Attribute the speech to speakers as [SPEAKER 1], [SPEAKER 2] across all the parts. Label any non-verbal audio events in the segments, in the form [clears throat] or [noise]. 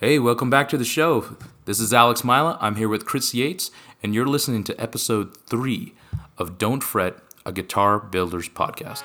[SPEAKER 1] Hey, welcome back to the show. This is Alex Myla. I'm here with Kris Yates, and you're listening to episode three of Don't Fret, a Guitar Builders podcast.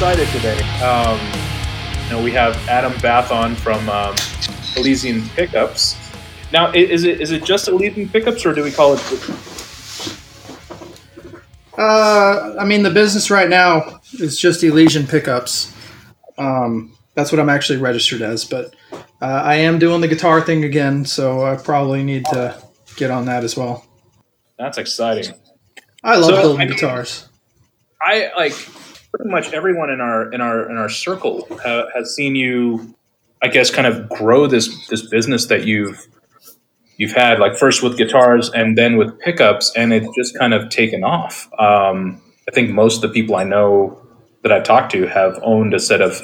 [SPEAKER 2] Excited today. Um, you know, we have Adam Bath on from um, Elysian Pickups. Now, is it is it just Elysian Pickups, or do we call it?
[SPEAKER 3] Uh, I mean, the business right now is just Elysian Pickups. Um, that's what I'm actually registered as, but uh, I am doing the guitar thing again, so I probably need to get on that as well.
[SPEAKER 2] That's exciting.
[SPEAKER 3] I love
[SPEAKER 2] So,
[SPEAKER 3] building
[SPEAKER 2] I mean-
[SPEAKER 3] guitars.
[SPEAKER 2] I like pretty much everyone in our in our in our circle ha, has seen you, I guess, kind of grow this this business that you've you've had. Like first with guitars, and then with pickups, and it's just kind of taken off. Um, I think most of the people I know that I've talked to have owned a set of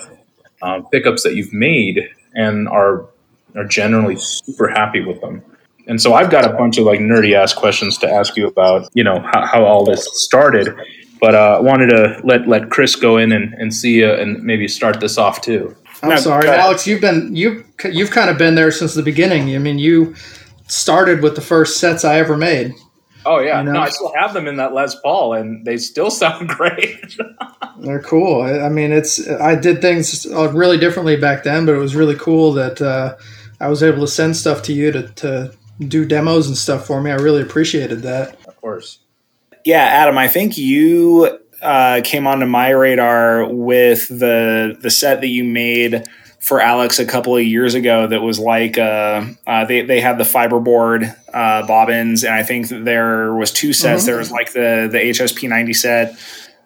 [SPEAKER 2] um, pickups that you've made, and are are generally super happy with them. And so I've got a bunch of like nerdy ass questions to ask you about, you know, how, how all this started. But uh, I wanted to let let Kris go in and, and see uh, and maybe start this off too.
[SPEAKER 3] I'm
[SPEAKER 2] No,
[SPEAKER 3] sorry. Alex. You've been you you've kind of been there since the beginning. I mean, you started with the first sets I ever made.
[SPEAKER 2] Oh yeah,
[SPEAKER 3] You know?
[SPEAKER 2] no, I still have them in that Les Paul, and they still [laughs] sound great.
[SPEAKER 3] They're cool. I I mean, it's I did things uh, really differently back then, but it was really cool that uh, I was able to send stuff to you to, to do demos and stuff for me. I really appreciated that.
[SPEAKER 2] of course.
[SPEAKER 4] Yeah, Adam, I think you uh, came onto my radar with the the set that you made for Alex a couple of years ago. That was like uh, uh, they they had the fiberboard uh, bobbins, and I think there was two sets.
[SPEAKER 3] Mhm.
[SPEAKER 4] There was like the the HSP ninety set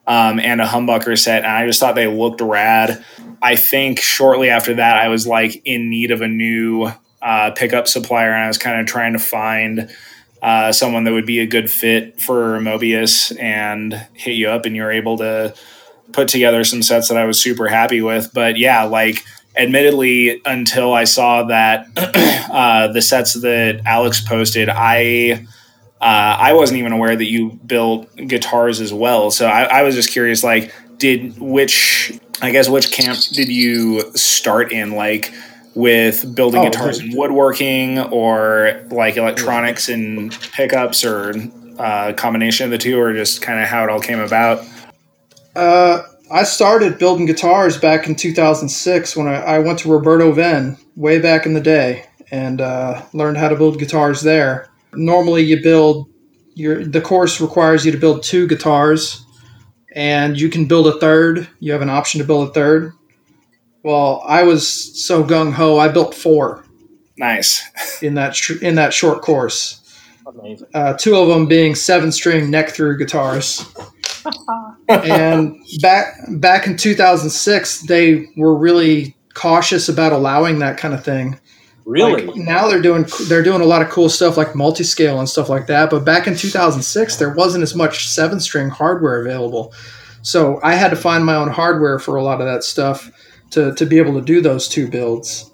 [SPEAKER 4] um, and a humbucker set, and I just thought they looked rad. I think shortly after that, I was like in need of a new uh, pickup supplier, and I was kind of trying to find uh, someone that would be a good fit for Mobius and hit you up, and you're able to put together some sets that I was super happy with. But yeah, like admittedly, until I saw that [clears throat] uh, the sets that Alex posted, I. Uh, I wasn't even aware that you built guitars as well, so I, I was just curious. Like, did which I guess which camp did you start in? Like, with building
[SPEAKER 3] Oh,
[SPEAKER 4] guitars and woodworking, or like electronics and pickups, or uh, combination of the two, or just kind of how it all came about?
[SPEAKER 3] Uh, I started building guitars back in 2006 when I, I went to Roberto Venn way back in the day and uh, learned how to build guitars there. Normally, you build your the course requires you to build two guitars, and you can build a third. You have an option to build a third. Well, I was so gung ho, I built four
[SPEAKER 4] Nice. [laughs]
[SPEAKER 3] in that sh- in that short course.
[SPEAKER 2] Amazing.
[SPEAKER 3] uh, two of them being seven string neck through guitars. [laughs] and back back in 2006, they were really cautious about allowing that kind of thing.
[SPEAKER 2] Really?
[SPEAKER 3] Like, now they're doing they're doing a lot of cool stuff like multi scale and stuff like that. But back in 2006, there wasn't as much seven string hardware available. So I had to find my own hardware for a lot of that stuff to, to be able to do those two builds.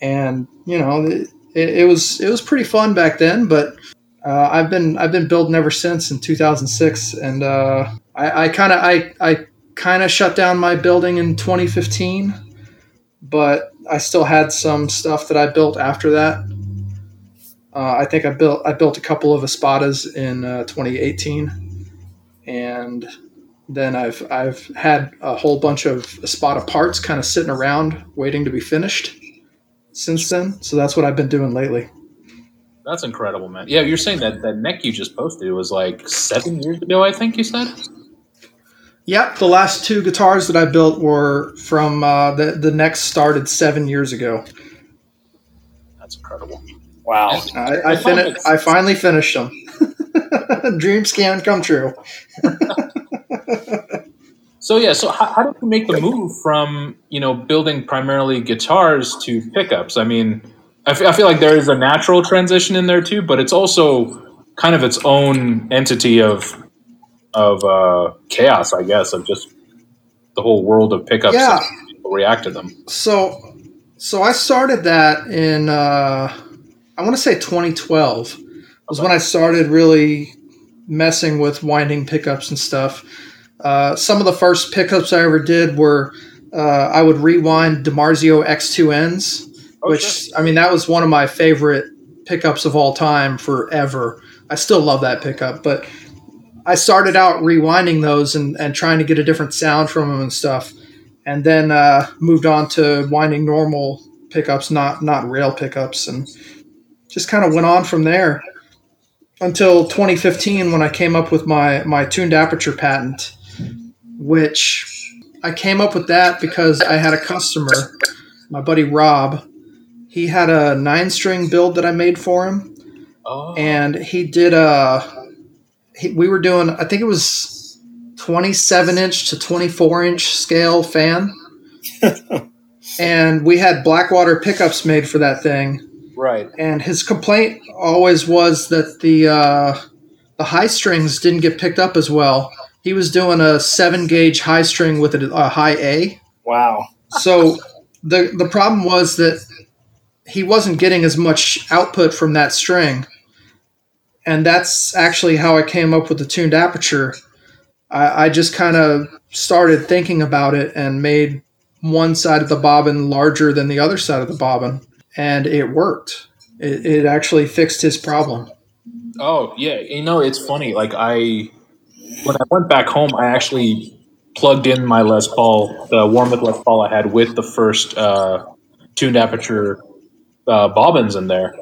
[SPEAKER 3] And you know, it, it was it was pretty fun back then. But uh, I've been I've been building ever since in 2006, and uh, I kind of I I kind of shut down my building in 2015, but I still had some stuff that I built after that. Uh, I think I built I built a couple of Espadas in uh, 2018, and then I've I've had a whole bunch of Espada parts kind of sitting around waiting to be finished since then. So that's what I've been doing lately.
[SPEAKER 2] That's incredible, man. Yeah, you're saying that that neck you just posted was like seven years ago. I think you said.
[SPEAKER 3] Yep, the last two guitars that I built were from uh, the the next started seven years ago.
[SPEAKER 2] That's incredible.
[SPEAKER 4] Wow.
[SPEAKER 3] I, I, fin- I finally finished them. [laughs] Dreams can come true. [laughs] [laughs]
[SPEAKER 2] So yeah, so how, how did you make the move from you know building primarily guitars to pickups? I mean, I feel like there is a natural transition in there too, but it's also kind of its own entity of of uh, chaos, I guess, of just the whole world of pickups
[SPEAKER 3] Yeah.
[SPEAKER 2] and people react to them.
[SPEAKER 3] So, so I started that in uh, I want to say 2012 was when I started really messing with winding pickups and stuff. Uh, some of the first pickups I ever did were uh, I would rewind DiMarzio X2Ns,
[SPEAKER 2] Oh,
[SPEAKER 3] which I mean that was one of my favorite pickups of all time forever. I still love that pickup, but I started out rewinding those and, and trying to get a different sound from them and stuff and then uh, moved on to winding normal pickups, not not rail pickups, and just kind of went on from there until 2015 when I came up with my my tuned aperture patent, which I came up with that because I had a customer, my buddy Rob. He had a nine string build that I made for him,
[SPEAKER 2] Oh,
[SPEAKER 3] and he did a. He, we were doing, I think it was 27 inch to 24 inch scale fan. [laughs] and we had Blackwater pickups made for that thing.
[SPEAKER 2] right.
[SPEAKER 3] And his complaint always was that the uh, the high strings didn't get picked up as well. He was doing a seven gauge high string with a, a high A.
[SPEAKER 4] Wow.
[SPEAKER 3] So the the problem was that he wasn't getting as much output from that string, and that's actually how I came up with the tuned aperture. I, I just kind of started thinking about it and made one side of the bobbin larger than the other side of the bobbin, and it worked. It, it actually fixed his problem.
[SPEAKER 2] Oh yeah, you know it's funny. Like I, when I went back home, I actually plugged in my Les Paul, the Warmoth Les Paul I had with the first uh, tuned aperture uh, bobbins in there,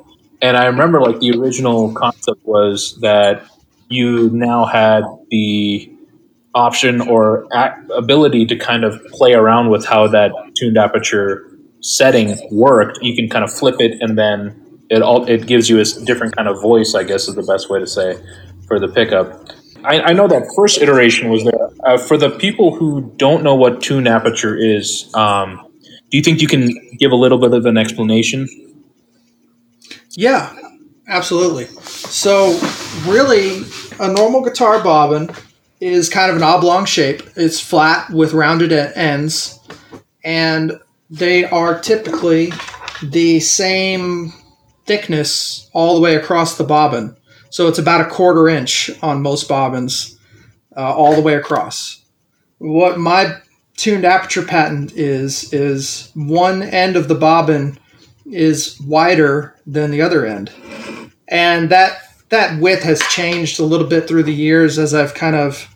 [SPEAKER 2] and I remember like the original concept was that you now had the option or ability to kind of play around with how that tuned aperture setting worked. You can kind of flip it and then it all it gives you a different kind of voice i guess is the best way to say for the pickup i, I know that first iteration was there uh, for the people who don't know what tune aperture is um, do you think you can give a little bit of an explanation
[SPEAKER 3] Yeah, absolutely. So, really, a normal guitar bobbin is kind of an oblong shape. It's flat with rounded ends, and they are typically the same thickness all the way across the bobbin. So, it's about a quarter inch on most bobbins, uh, all the way across. What my tuned aperture patent is, is one end of the bobbin is wider than the other end, and that that width has changed a little bit through the years as I've kind of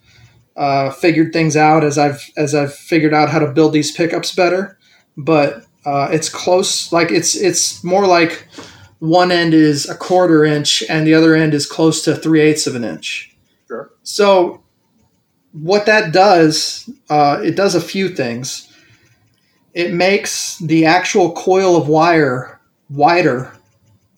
[SPEAKER 3] uh, figured things out as I've as I've figured out how to build these pickups better. But uh, it's close, like it's it's more like one end is a quarter inch and the other end is close to three eighths of an inch.
[SPEAKER 2] Sure.
[SPEAKER 3] So what that does, uh, it does a few things it makes the actual coil of wire wider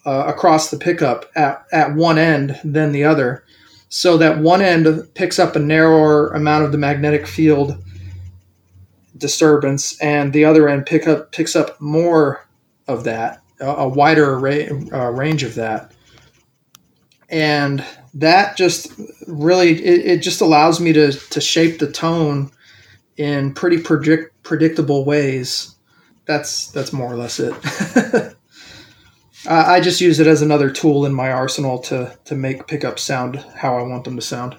[SPEAKER 3] uh, across the pickup at, at one end than the other so that one end picks up a narrower amount of the magnetic field disturbance and the other end pick up picks up more of that a, wider array, uh, range of that and that just really it, it just allows me to, to shape the tone in pretty predict, predictable ways. That's that's more or less it. [laughs] I I just use it as another tool in my arsenal to to make pickups sound how I want them to sound.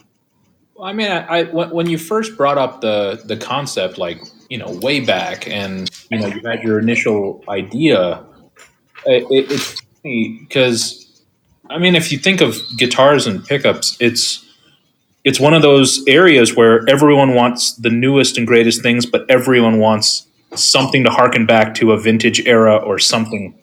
[SPEAKER 2] I mean, I, I when you first brought up the the concept, like you know, way back, and you know, you had your initial idea. It, it, it's because, I mean, if you think of guitars and pickups, it's it's one of those areas where everyone wants the newest and greatest things, but everyone wants something to harken back to a vintage era or something.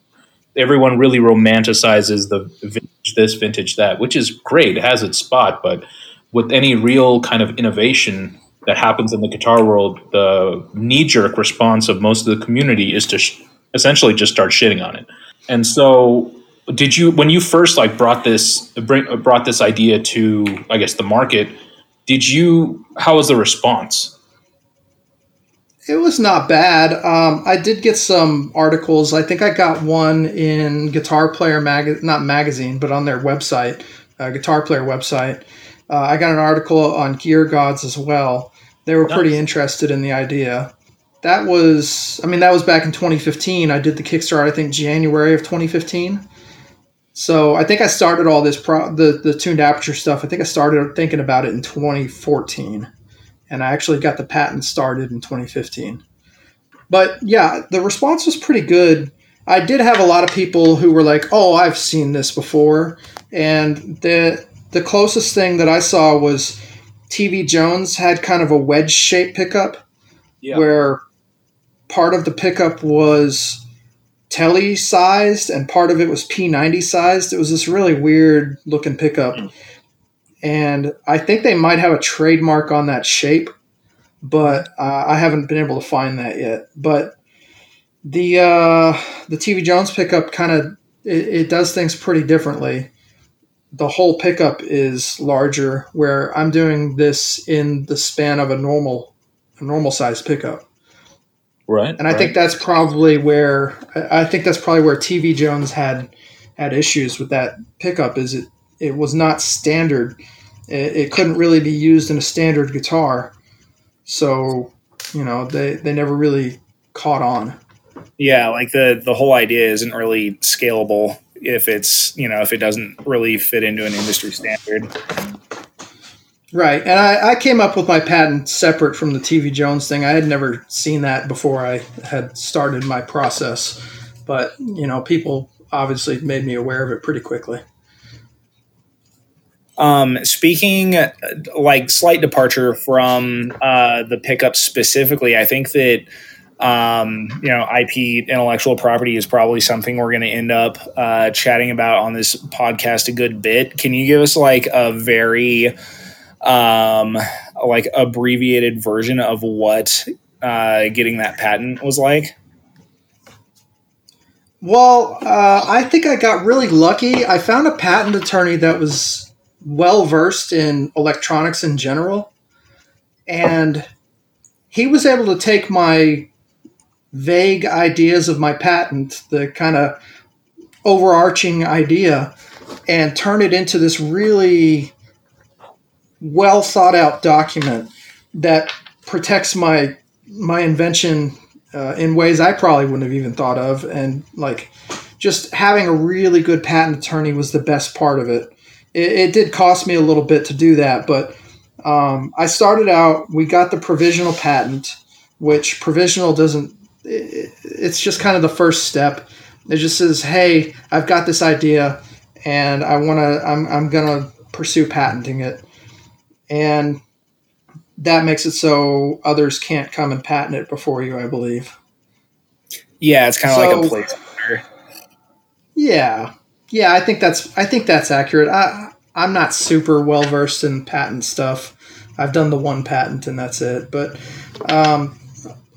[SPEAKER 2] Everyone really romanticizes the vintage this, vintage that, which is great. It has its spot, but with any real kind of innovation that happens in the guitar world, the knee jerk response of most of the community is to sh- essentially just start shitting on it. And so, did you when you first like brought this bring, brought this idea to I guess the market? Did you how was the response?
[SPEAKER 3] It was not bad. Um, I did get some articles. I think I got one in Guitar Player mag not magazine, but on their website. uh, guitar player website. Uh, I got an article on Gear Gods as well. They were pretty interested in the idea. That was, I mean, that was back in 2015. I did the Kickstarter, I think January of 2015. So I think I started all this pro- the the tuned aperture stuff. I think I started thinking about it in 2014, and I actually got the patent started in 2015. But yeah, the response was pretty good. I did have a lot of people who were like, "Oh, I've seen this before," and the the closest thing that I saw was TV Jones had kind of a wedge shape pickup
[SPEAKER 2] Yeah.
[SPEAKER 3] where part of the pickup was telly sized and part of it was P90 sized. It was this really weird looking pickup. And I think they might have a trademark on that shape, but uh, I haven't been able to find that yet. But the uh, the TV Jones pickup kind of it, it does things pretty differently. The whole pickup is larger, where I'm doing this in the span of a normal a normal size pickup.
[SPEAKER 2] Right.
[SPEAKER 3] And I think that's probably where I I think that's probably where TV Jones had had issues with that pickup. Is it it was not standard. It, it couldn't really be used in a standard guitar, so you know they they never really caught on.
[SPEAKER 4] Yeah, like the the whole idea isn't really scalable if it's you know if it doesn't really fit into an industry standard.
[SPEAKER 3] Right, and I, I came up with my patent separate from the TV Jones thing. I had never seen that before I had started my process, but you know people obviously made me aware of it pretty quickly.
[SPEAKER 4] Um, speaking like slight departure from uh, the pickup specifically, I think that um, you know IP intellectual property is probably something we're going to end up uh, chatting about on this podcast a good bit. Can you give us like a very um, like abbreviated version of what uh, getting that patent was like?
[SPEAKER 3] Well, uh, I think I got really lucky. I found a patent attorney that was well versed in electronics in general, and he was able to take my vague ideas of my patent, the kind of overarching idea, and turn it into this really well thought out document that protects my my invention uh, in ways I probably wouldn't have even thought of. And like, just having a really good patent attorney was the best part of it. It, it did cost me a little bit to do that, but um, I started out. We got the provisional patent, which provisional doesn't. It, it's just kind of the first step. It just says, "Hey, I've got this idea, and I want to. I'm I'm gonna pursue patenting it." And that makes it so others can't come and patent it before you, I believe.
[SPEAKER 4] Yeah, it's kind of like a placeholder.
[SPEAKER 3] Yeah, yeah, I think that's I think that's accurate. I I'm not super well versed in patent stuff. I've done the one patent and that's it. But um,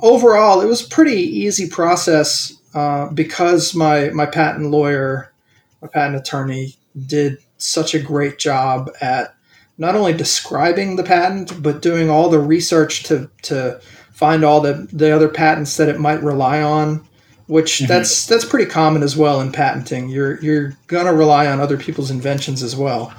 [SPEAKER 3] overall, it was a pretty easy process uh, because my my patent lawyer, my patent attorney, did such a great job at not only describing the patent but doing all the research to to find all the the other patents that it might rely on which
[SPEAKER 4] Mhm.
[SPEAKER 3] that's that's pretty common as well in patenting. You're you're gonna rely on other people's inventions as well.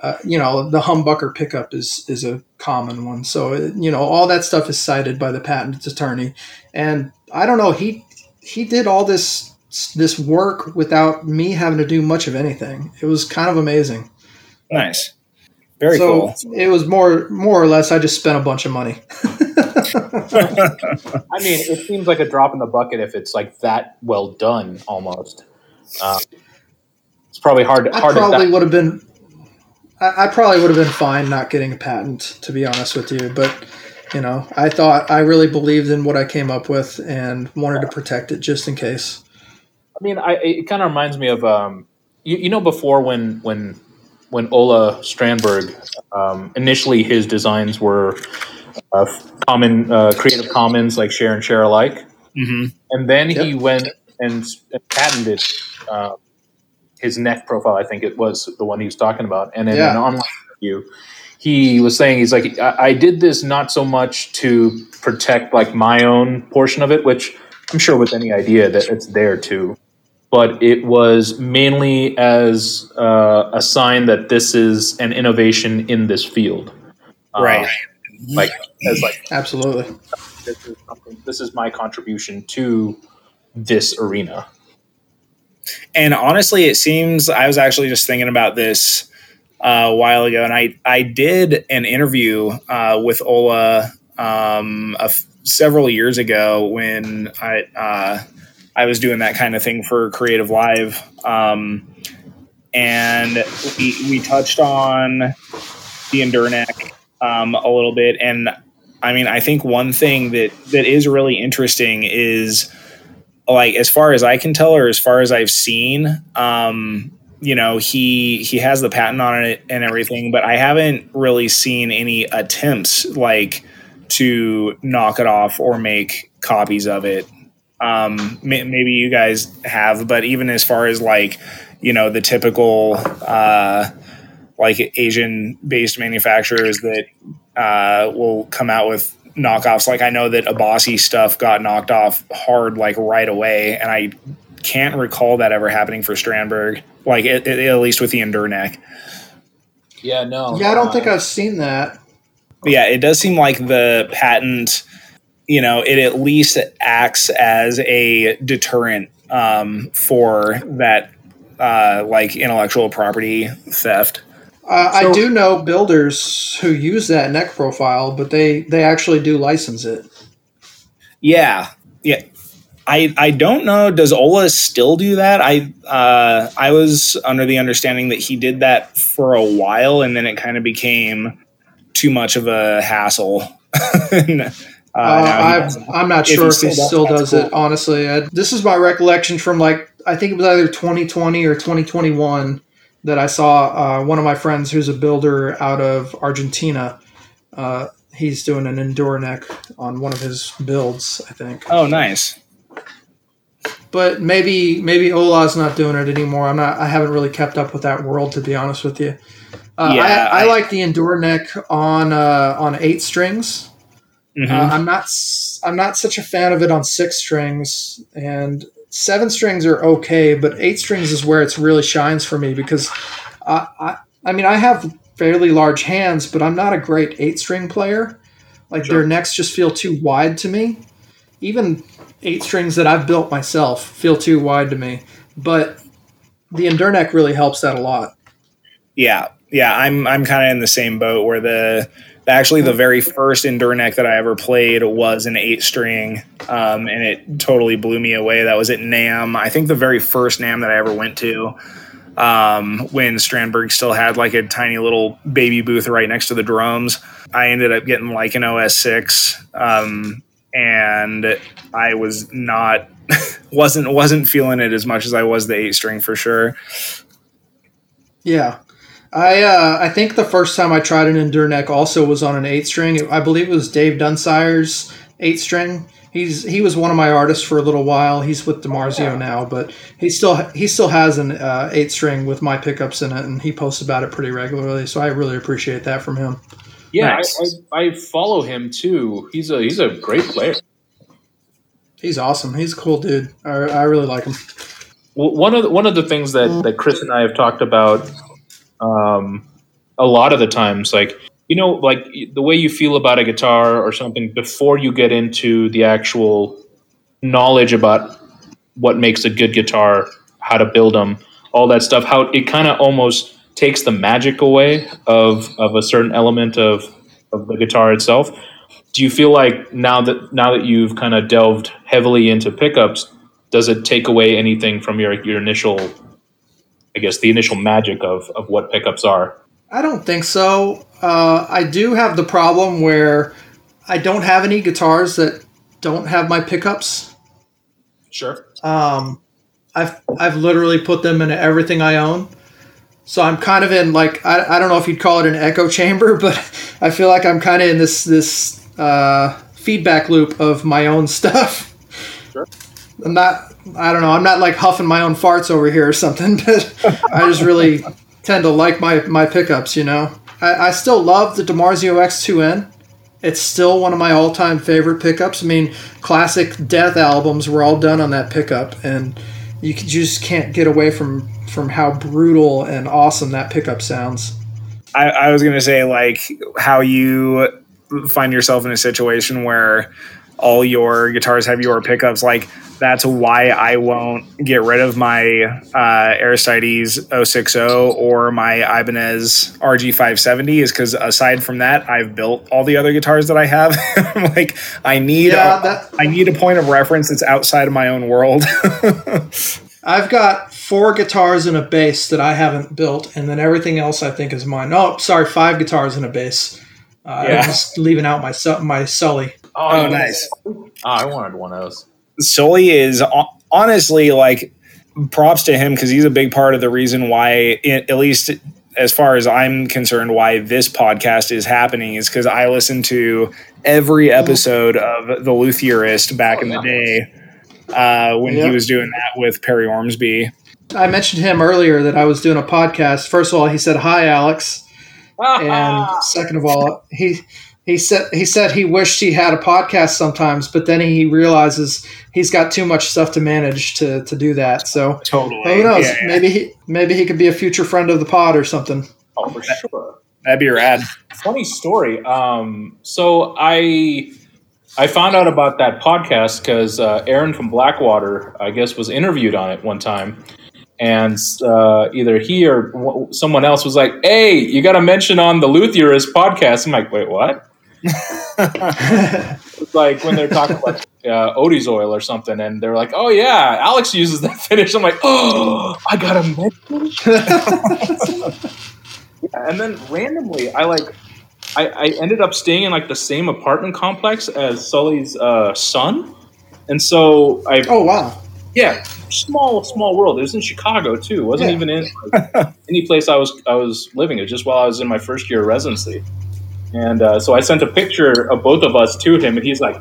[SPEAKER 3] Uh, you know, the humbucker pickup is is a common one. So you know, all that stuff is cited by the patent attorney, and I don't know he he did all this this work without me having to do much of anything. It was kind of amazing.
[SPEAKER 4] Nice, very
[SPEAKER 3] so
[SPEAKER 4] cool.
[SPEAKER 3] it was more more or less I just spent a bunch of money. [laughs]
[SPEAKER 2] I mean, it seems like a drop in the bucket if it's like that well done, almost. Um, it's probably hard.
[SPEAKER 3] I
[SPEAKER 2] hard
[SPEAKER 3] probably would have been. I, I probably would have been fine not getting a patent, to be honest with you. But you know, I thought I really believed in what I came up with and wanted to protect it just in case.
[SPEAKER 2] I mean, I, it kind of reminds me of um, you, you know before when when when Ola Strandberg um, initially his designs were uh, common uh, Creative Commons like share and share alike,
[SPEAKER 4] hmm
[SPEAKER 2] and then he went and, and patented uh, his neck profile. I think it was the one he was talking about, and in
[SPEAKER 3] Yeah.
[SPEAKER 2] an online interview. He was saying he's like I, I did this not so much to protect like my own portion of it, which I'm sure with any idea that it's there to but it was mainly as uh, a sign that this is an innovation in this field. Um,
[SPEAKER 4] Right.
[SPEAKER 2] like as like
[SPEAKER 3] Absolutely.
[SPEAKER 2] this is, this is my contribution to this arena.
[SPEAKER 4] And honestly, it seems I was actually just thinking about this uh, a while ago, and I I did an interview uh, with Ola um, a f- several years ago when I uh, I was doing that kind of thing for Creative Live, um, and we we touched on the Endurneck um, a little bit, and I mean I think one thing that that is really interesting is like as far as I can tell or as far as I've seen, um, you know, he he has the patent on it and everything, but I haven't really seen any attempts like to knock it off or make copies of it. Um, may, maybe you guys have, but even as far as like, you know, the typical uh, like Asian based manufacturers that uh, will come out with knockoffs. Like I know that Abasi stuff got knocked off hard, like right away, and I can't recall that ever happening for Strandberg. Like at, at least with the Endurneck.
[SPEAKER 2] Yeah, no.
[SPEAKER 3] Yeah, I don't think I've seen that.
[SPEAKER 4] Yeah, it does seem like the patent, you know, it at least acts as a deterrent um, for that uh, like intellectual property theft.
[SPEAKER 3] Uh,
[SPEAKER 2] So-
[SPEAKER 3] I do know builders who use that neck profile, but they they actually do license it.
[SPEAKER 4] Yeah, yeah. I I don't know. Does Ola still do that? I uh, I was under the understanding that he did that for a while, and then it kind of became too much of a hassle. [laughs] And, uh,
[SPEAKER 3] Uh,
[SPEAKER 4] now
[SPEAKER 3] I'm,
[SPEAKER 4] doesn't.
[SPEAKER 3] I'm
[SPEAKER 4] If
[SPEAKER 3] sure
[SPEAKER 4] he
[SPEAKER 3] if he
[SPEAKER 4] still does,
[SPEAKER 3] still
[SPEAKER 4] that's
[SPEAKER 3] does it. Honestly, I, this is my recollection from like I think it was either 2020 or 2021 that I saw uh, one of my friends who's a builder out of Argentina. Uh, he's doing an Endurneck on one of his builds, I think.
[SPEAKER 4] oh, nice.
[SPEAKER 3] But maybe maybe Ola's not doing it anymore. I'm not. I haven't really kept up with that world to be honest with you. Uh,
[SPEAKER 4] Yeah,
[SPEAKER 3] I, I,
[SPEAKER 4] I-
[SPEAKER 3] like the Endurneck on uh, on eight strings.
[SPEAKER 4] Mhm.
[SPEAKER 3] Uh, I'm not. I'm not such a fan of it on six strings, and seven strings are okay, but eight strings is where it really shines for me because, I, I, I mean, I have fairly large hands, but I'm not a great eight string player. Like
[SPEAKER 2] Sure.
[SPEAKER 3] their necks just feel too wide to me. Even eight strings that I've built myself feel too wide to me. But the Endurneck really helps that a lot.
[SPEAKER 4] Yeah, yeah, I'm I'm kind of in the same boat where the actually the very first Endurneck that I ever played was an eight string, um, and it totally blew me away. That was at NAMM. I think the very first NAMM that I ever went to. Um, when Strandberg still had like a tiny little baby booth right next to the drums, I ended up getting like an OS six, um, and I was not [laughs] wasn't wasn't feeling it as much as I was the eight string for sure.
[SPEAKER 3] Yeah. I uh, I think the first time I tried an Endurneck also was on an eight string. I believe it was Dave Dunsire's eight string. He's he was one of my artists for a little while. He's with DiMarzio now, but he still he still has an uh, eight string with my pickups in it, and he posts about it pretty regularly. So I really appreciate that from him.
[SPEAKER 2] Yeah,
[SPEAKER 4] Nice.
[SPEAKER 2] I, I, I follow him too. He's a he's a great player.
[SPEAKER 3] He's awesome. He's a cool dude. I, I really like him.
[SPEAKER 2] Well, one of the, one of the things that, that Kris and I have talked about um, a lot of the times, like you know, like the way you feel about a guitar or something before you get into the actual knowledge about what makes a good guitar, how to build them, all that stuff. How it kind of almost takes the magic away of of a certain element of of the guitar itself. Do you feel like now that now that you've kind of delved heavily into pickups, does it take away anything from your your initial I guess the initial magic of of what pickups are?
[SPEAKER 3] I don't think so. Uh, I do have the problem where I don't have any guitars that don't have my pickups.
[SPEAKER 2] Sure.
[SPEAKER 3] Um, I've I've literally put them into everything I own. So I'm kind of in like I, I don't know if you'd call it an echo chamber, [laughs] but I feel like I'm kind of in this this uh, feedback loop of my own stuff.
[SPEAKER 2] Sure.
[SPEAKER 3] I'm not I don't know I'm not like huffing my own farts over here or something, [laughs] but I just really tend to like my my pickups. You know, I, I still love the DiMarzio X2N. It's still one of my all-time favorite pickups. I mean, classic Death albums were all done on that pickup, and you can- just can't get away from from how brutal and awesome that pickup sounds.
[SPEAKER 4] I, I was going to say, like, how you find yourself in a situation where all your guitars have your pickups. Like, that's why I won't get rid of my uh, Aristides 060 or my Ibanez RG570 is because aside from that, I've built all the other guitars that I have. [laughs] like, I need
[SPEAKER 3] Yeah,
[SPEAKER 4] a,
[SPEAKER 3] that-
[SPEAKER 4] I need a point of reference that's outside of my own world. [laughs]
[SPEAKER 3] I've got four guitars and a bass that I haven't built, and then everything else I think is mine. No, sorry, five guitars and a bass. Uh,
[SPEAKER 4] Yeah.
[SPEAKER 3] I'm just leaving out my my Sully.
[SPEAKER 4] Oh,
[SPEAKER 2] you-
[SPEAKER 4] nice.
[SPEAKER 2] Oh, I wanted one of those.
[SPEAKER 4] Sully is honestly like props to him because he's a big part of the reason why, at least as far as I'm concerned, why this podcast is happening is because I listened to every episode of The Luthierist back in the day uh, when he was doing that with Perry Ormsby.
[SPEAKER 3] I mentioned him earlier that I was doing a podcast. First of all, he said hi, Alex, [laughs] and second of all, he he said he said he wished he had a podcast sometimes, but then he realizes he's got too much stuff to manage to to do that. So
[SPEAKER 4] Totally.
[SPEAKER 3] who knows?
[SPEAKER 4] Yeah, yeah.
[SPEAKER 3] Maybe he maybe he could be a future friend of the pod or something.
[SPEAKER 2] Oh, for sure.
[SPEAKER 4] That'd be rad.
[SPEAKER 2] funny story. Um, so I I found out about that podcast because uh, Aaron from Blackwater, I guess, was interviewed on it one time, and uh, either he or w- someone else was like, "Hey, you got to mention on the Luthierist podcast." I'm like, "Wait, what?" It's like when they're talking about uh, Odie's oil or something, and they're like, "Oh yeah, Alex uses that [laughs] finish." I'm like, "Oh, I got a mention." [laughs] Yeah, and then randomly, I like, I, I ended up staying in like the same apartment complex as Sully's uh, son, and so I
[SPEAKER 3] oh wow!
[SPEAKER 2] yeah, small small world. It was in Chicago too. It wasn't
[SPEAKER 3] Yeah.
[SPEAKER 2] even in like, any place I was I was living. It was just while I was in my first year of residency, and uh, so I sent a picture of both of us to him, and he's like,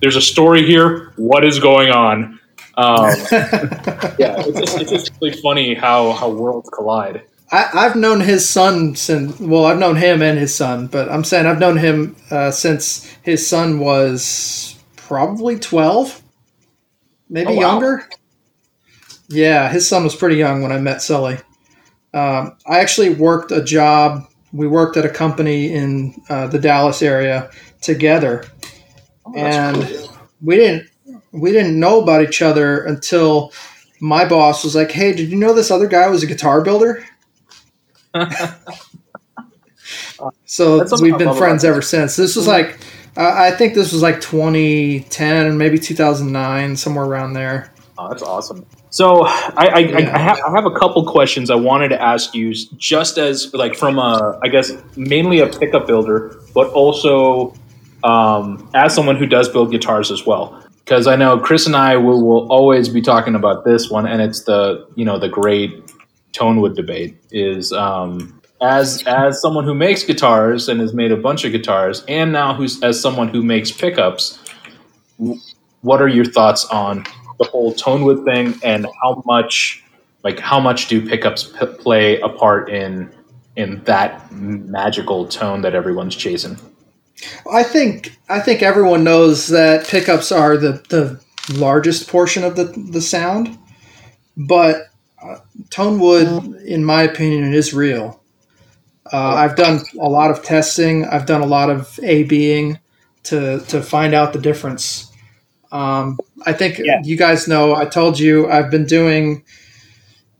[SPEAKER 2] "There's a story here. What is going on?" Um, [laughs] yeah, it's just, it's just really funny how how worlds collide.
[SPEAKER 3] I, I've known his son since. Well, I've known him and his son, but I'm saying I've known him uh, since his son was probably twelve, maybe
[SPEAKER 2] Oh, wow.
[SPEAKER 3] younger. Yeah, his son was pretty young when I met Sully. Um, I actually worked a job. We worked at a company in uh, the Dallas area together,
[SPEAKER 2] Oh,
[SPEAKER 3] and
[SPEAKER 2] cool.
[SPEAKER 3] we didn't we didn't know about each other until my boss was like, "Hey, did you know this other guy was a guitar builder?" [laughs] so we've been friends ever since. This was like, uh, I think this was like 2010, maybe 2009, somewhere around there.
[SPEAKER 2] Oh, that's awesome. So I, I,
[SPEAKER 3] Yeah.
[SPEAKER 2] I, have, I have a couple questions I wanted to ask you, just as like from a, I guess mainly a pickup builder, but also um, as someone who does build guitars as well. Because I know Kris and I will, will always be talking about this one, and it's the you know the great Tonewood debate is um, as as someone who makes guitars and has made a bunch of guitars, and now who's as someone who makes pickups. What are your thoughts on the whole Tonewood thing, and how much like how much do pickups p- play a part in in that magical tone that everyone's chasing?
[SPEAKER 3] I think I think everyone knows that pickups are the, the largest portion of the, the sound, but uh, Tonewood, in my opinion, is real. Uh, I've done a lot of testing. I've done a lot of A/Bing to to find out the difference. Um, I think
[SPEAKER 4] Yeah.
[SPEAKER 3] you guys know. I told you I've been doing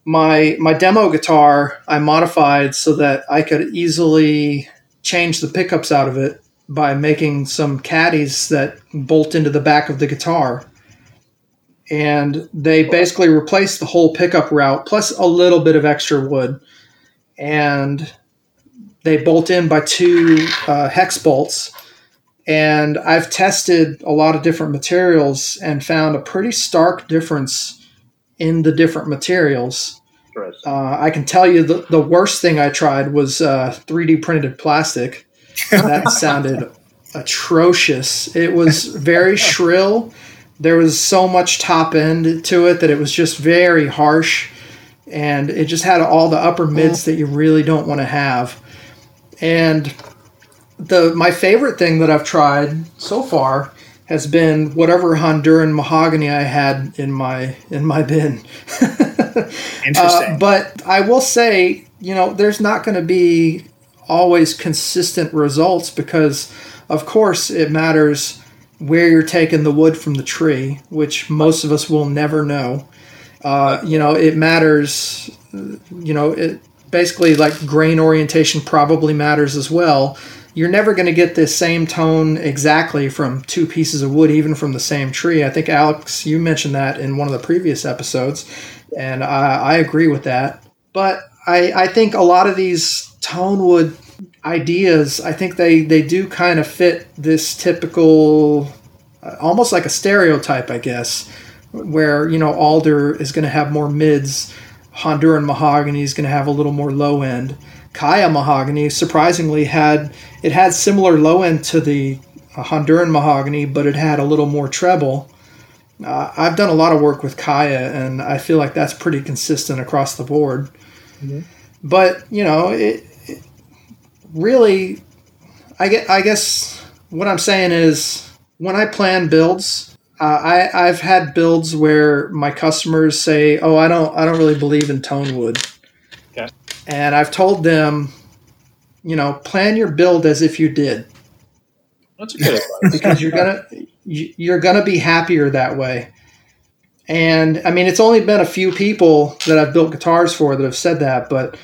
[SPEAKER 3] my my demo guitar. I modified so that I could easily change the pickups out of it by making some caddies that bolt into the back of the guitar. And they basically replaced the whole pickup route plus a little bit of extra wood. And they bolt in by two uh, hex bolts. And I've tested a lot of different materials and found a pretty stark difference in the different materials. Uh, I can tell you the, the worst thing I tried was uh, 3D printed plastic. That [laughs] sounded atrocious. It was very [laughs] shrill. There was so much top end to it that it was just very harsh. And it just had all the upper mids that you really don't want to have. And the my favorite thing that I've tried so far has been whatever Honduran mahogany I had in my in my bin. [laughs]
[SPEAKER 4] Interesting.
[SPEAKER 3] Uh, but I will say, you know, there's not going to be always consistent results because, of course, it matters where you're taking the wood from the tree, which most of us will never know. Uh, you know, it matters. You know, it basically like grain orientation probably matters as well. You're never going to get the same tone exactly from two pieces of wood, even from the same tree. I think Alex, you mentioned that in one of the previous episodes, and I, I agree with that. But I, I think a lot of these tone wood ideas, I think they, they do kind of fit this typical, uh, almost like a stereotype, I guess, where, you know, alder is going to have more mids, Honduran mahogany is going to have a little more low end. Kaya mahogany surprisingly had it had similar low end to the Honduran mahogany, but it had a little more treble. Uh, I've done a lot of work with Kaya, and I feel like that's pretty consistent across the board. Mm-hmm. But you know, it, it, really, I get. I guess what I'm saying is when I plan builds, uh, I I've had builds where my customers say, "Oh, I don't I don't really believe in tone wood." And I've told them, you know, plan your build as if you did.
[SPEAKER 2] That's a good advice. [laughs]
[SPEAKER 3] because you're gonna you're gonna be happier that way. And I mean, it's only been a few people that I've built guitars for that have said that, but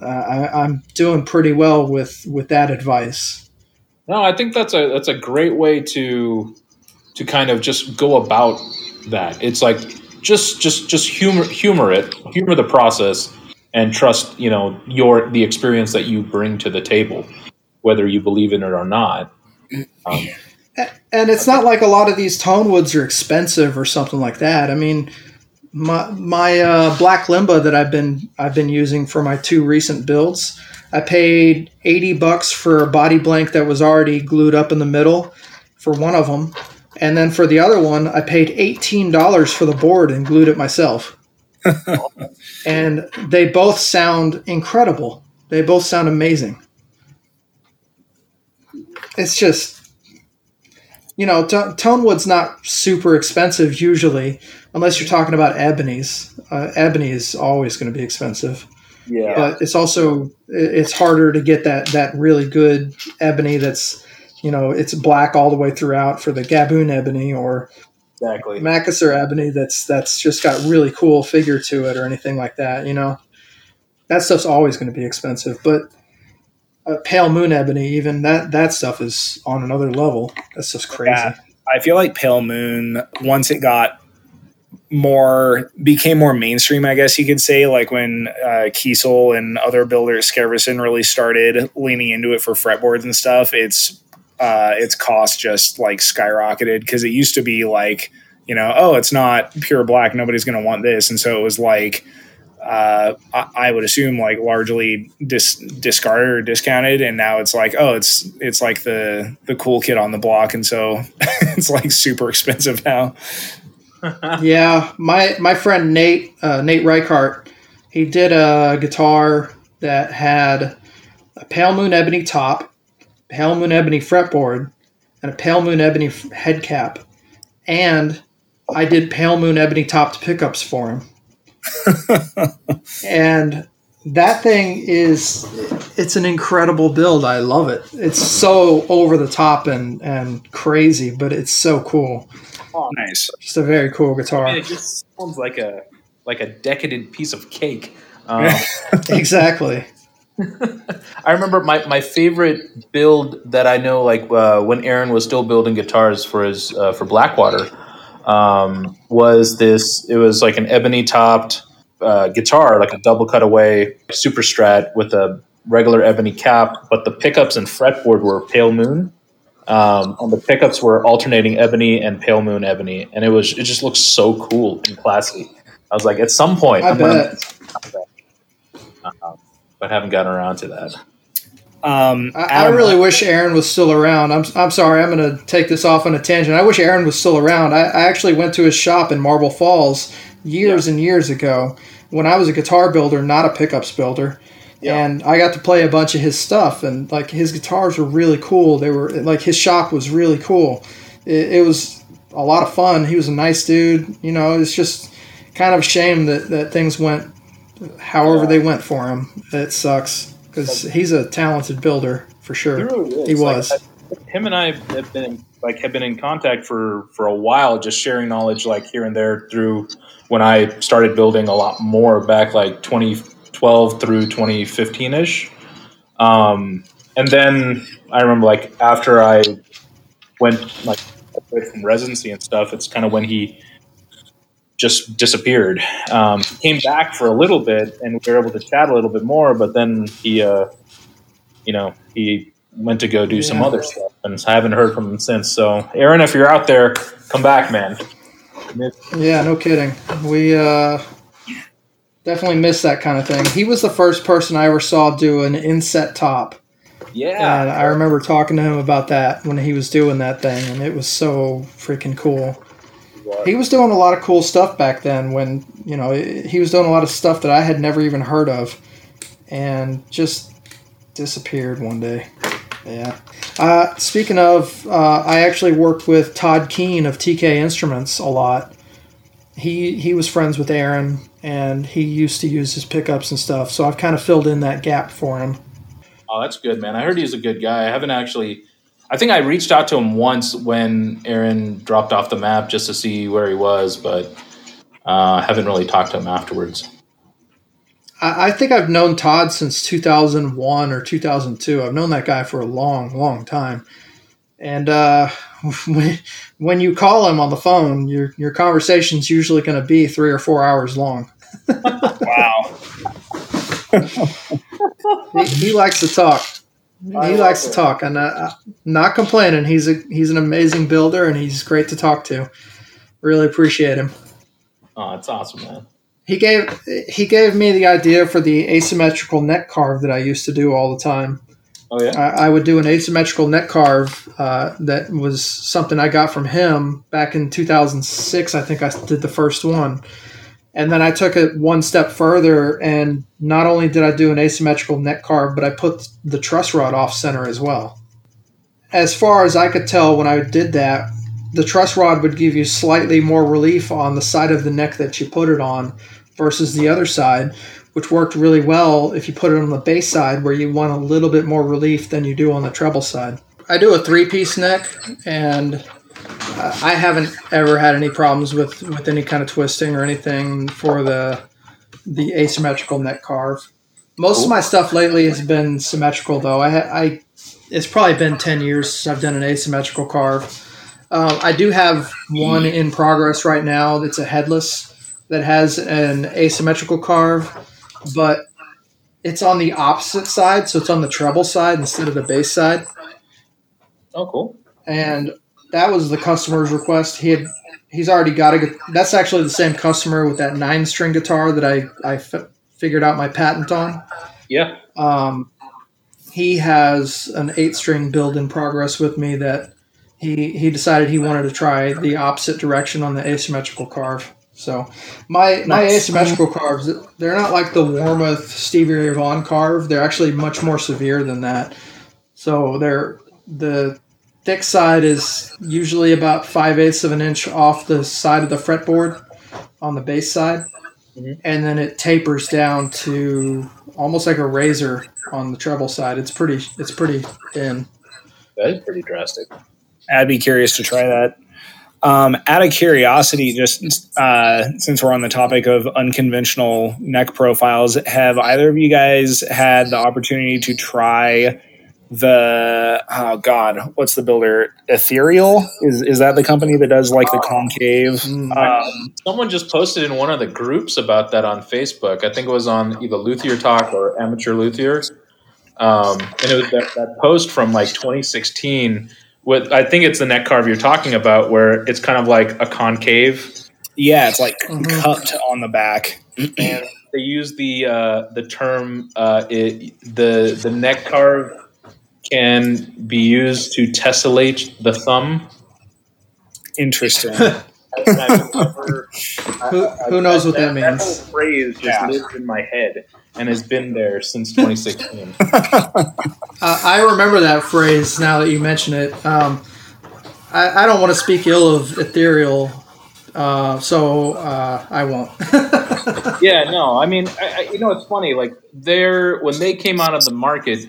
[SPEAKER 3] uh, I, I'm doing pretty well with with that advice.
[SPEAKER 2] No, I think that's a that's a great way to to kind of just go about that. It's like just just just humor humor it, humor the process, and trust you know your the experience that you bring to the table, whether you believe in it or not. Um,
[SPEAKER 3] and it's not like a lot of these tone woods are expensive or something like that. I mean, my my uh, black limba that I've been I've been using for my two recent builds, I paid eighty bucks for a body blank that was already glued up in the middle for one of them, and then for the other one, I paid eighteen dollars for the board and glued it myself. [laughs] and they both sound incredible. They both sound amazing. It's just you know, t- tonewood's not super expensive usually, unless you're talking about ebonies. Uh, ebony is always going to be expensive.
[SPEAKER 2] Yeah,
[SPEAKER 3] but it's also it's harder to get that that really good ebony that's you know it's black all the way throughout for the Gaboon ebony or
[SPEAKER 2] exactly
[SPEAKER 3] Macassar ebony that's that's just got really cool figure to it or anything like that. You know, that stuff's always going to be expensive, but uh, pale moon ebony, even that that stuff is on another level. That's just crazy. Yeah,
[SPEAKER 4] I feel like pale moon once it got more became more mainstream, I guess you could say, like when uh, Kiesel and other builders, Skervesen, really started leaning into it for fretboards and stuff. It's uh, its cost just like skyrocketed because it used to be like you know oh it's not pure black nobody's going to want this and so it was like uh, I, I, would assume like largely dis- discarded or discounted, and now it's like oh, it's it's like the the cool kid on the block, and so [laughs] it's like super expensive now. [laughs]
[SPEAKER 3] yeah, my my friend Nate uh, Nate Reichart, he did a guitar that had a pale moon ebony top, pale moon ebony fretboard, and a pale moon ebony head cap, and I did pale moon ebony topped pickups for him [laughs] and that thing is it's an incredible build. I love it. It's so over the top and and crazy, but it's so cool.
[SPEAKER 4] Oh, nice.
[SPEAKER 3] Just a very cool guitar.
[SPEAKER 2] I mean, it just sounds like a like a decadent piece of cake. Um, [laughs]
[SPEAKER 3] exactly.
[SPEAKER 2] I remember my, my favorite build that I know, like uh, when Aaron was still building guitars for his uh, for Blackwater um, was this. It was like an ebony topped uh, guitar, like a double cutaway super strat with a regular ebony cap, but the pickups and fretboard were pale moon. Um, and the pickups were alternating ebony and pale moon ebony, and it was it just looked so cool and classy. I was like, at some point,
[SPEAKER 3] I I'm bet.
[SPEAKER 2] Gonna, but haven't gotten around to that.
[SPEAKER 4] Um,
[SPEAKER 3] I, I, really wish Aaron was still around. I'm, I'm sorry, I'm going to take this off on a tangent. I wish Aaron was still around. I, I actually went to his shop in Marble Falls years yeah. and years ago when I was a guitar builder, not a pickups builder. Yeah. And I got to play a bunch of his stuff, and like his guitars were really cool. They were like his shop was really cool, it, it was a lot of fun. He was a nice dude. You know, it's just kind of a shame that, that things went however they went for him. It sucks because he's a talented builder for
[SPEAKER 2] He
[SPEAKER 3] sure.
[SPEAKER 2] really is.
[SPEAKER 3] He
[SPEAKER 2] Like,
[SPEAKER 3] was.
[SPEAKER 2] I- him and I have been like have been in contact for for a while, just sharing knowledge like here and there through when I started building a lot more back like 2012 through 2015 ish. Um, and then I remember like after I went like away from residency and stuff, it's kind of when he just disappeared. Um, came back for a little bit, and we were able to chat a little bit more. But then he, uh, you know, he went to go do some other stuff, and I haven't heard from him since. So, Aaron, if you're out there, come back, man.
[SPEAKER 3] Yeah, no kidding. We uh, definitely missed that kind of thing. He was the first person I ever saw do an inset top.
[SPEAKER 2] Yeah,
[SPEAKER 3] And I remember talking to him about that when he was doing that thing, and it was so freaking cool. He was doing a lot of cool stuff back then when, you know, he was doing a lot of stuff that I had never even heard of and just disappeared one day. Yeah. Uh, speaking of, uh, I actually worked with Todd Keene of TK Instruments a lot. He he was friends with Aaron, and he used to use his pickups and stuff. So I've kind of filled in that gap for him.
[SPEAKER 2] Oh, that's good, man. I heard he's a good guy. I haven't actually. I think I reached out to him once when Aaron dropped off the map just to see where he was, but uh, haven't really talked to him afterwards.
[SPEAKER 3] I, I think I've known Todd since 2001 or 2002. I've known that guy for a long, long time. And uh, [laughs] when, when you call him on the phone, your your conversation's usually going to be three or four hours long. [laughs]
[SPEAKER 4] Wow.
[SPEAKER 3] He, he likes to talk.
[SPEAKER 2] I
[SPEAKER 3] He
[SPEAKER 2] love
[SPEAKER 3] likes to talk, and uh, not complaining. He's a he's an amazing builder, and he's great to talk to. Really appreciate him.
[SPEAKER 2] Oh, that's awesome, man.
[SPEAKER 3] He gave he gave me the idea for the asymmetrical neck carve that I used to do all the time.
[SPEAKER 2] Oh yeah.
[SPEAKER 3] I, I would do an asymmetrical neck carve uh, that was something I got from him back in 2006. I think I did the first one. And then I took it one step further, and not only did I do an asymmetrical neck carve, but I put the truss rod off center as well. As far as I could tell when I did that, the truss rod would give you slightly more relief on the side of the neck that you put it on versus the other side, which worked really well if you put it on the bass side where you want a little bit more relief than you do on the treble side. I do a three piece neck, and I haven't ever had any problems with, with any kind of twisting or anything for the the asymmetrical neck carve. Most of my stuff lately has been symmetrical, though. I, I it's probably been ten years since I've done an asymmetrical carve. Um, I do have one in progress right now that's a headless that has an asymmetrical carve, but it's on the opposite side, so it's on the treble side instead of the bass side.
[SPEAKER 2] Oh, cool.
[SPEAKER 3] And that was the customer's request. He had he's already got a. That's actually the same customer with that nine string guitar that I I f- figured out my patent on.
[SPEAKER 2] Yeah.
[SPEAKER 3] Um, he has an eight string build in progress with me that he he decided he wanted to try the opposite direction on the asymmetrical carve. So my my
[SPEAKER 4] Nice.
[SPEAKER 3] asymmetrical carves they're not like the Warmoth Stevie Ray Vaughan carve. They're actually much more severe than that. So they're the thick side is usually about five eighths of an inch off the side of the fretboard on the bass side,
[SPEAKER 2] Mhm.
[SPEAKER 3] and then it tapers down to almost like a razor on the treble side. It's pretty it's pretty thin.
[SPEAKER 2] That is pretty drastic.
[SPEAKER 4] I'd be curious to try that. Um, out of curiosity, just uh, since we're on the topic of unconventional neck profiles, have either of you guys had the opportunity to try the oh god, what's the builder? Ethereal is is that the company that does like the concave?
[SPEAKER 3] Mm.
[SPEAKER 4] Um,
[SPEAKER 2] Someone just posted in one of the groups about that on Facebook. I think it was on either Luthier Talk or Amateur Luthier. Um, and it was that, that post from like 2016 with, I think it's the neck carve you're talking about, where it's kind of like a concave.
[SPEAKER 4] yeah, it's like
[SPEAKER 3] Mhm.
[SPEAKER 4] cupped on the back.
[SPEAKER 2] And they use the uh, the term uh, it, the the neck carve can be used to tessellate the thumb.
[SPEAKER 4] Interesting.
[SPEAKER 2] And [laughs] I've
[SPEAKER 3] Who, who knows what that means?
[SPEAKER 2] That whole phrase just
[SPEAKER 4] Yeah.
[SPEAKER 2] lives in my head and has been there since 2016. [laughs]
[SPEAKER 3] Uh, I remember that phrase now that you mention it. Um, I, I don't want to speak ill of Ethereal, uh, so uh, I won't. [laughs]
[SPEAKER 2] yeah, no, I mean, I, I, you know, it's funny. Like, they're when they came out of the market,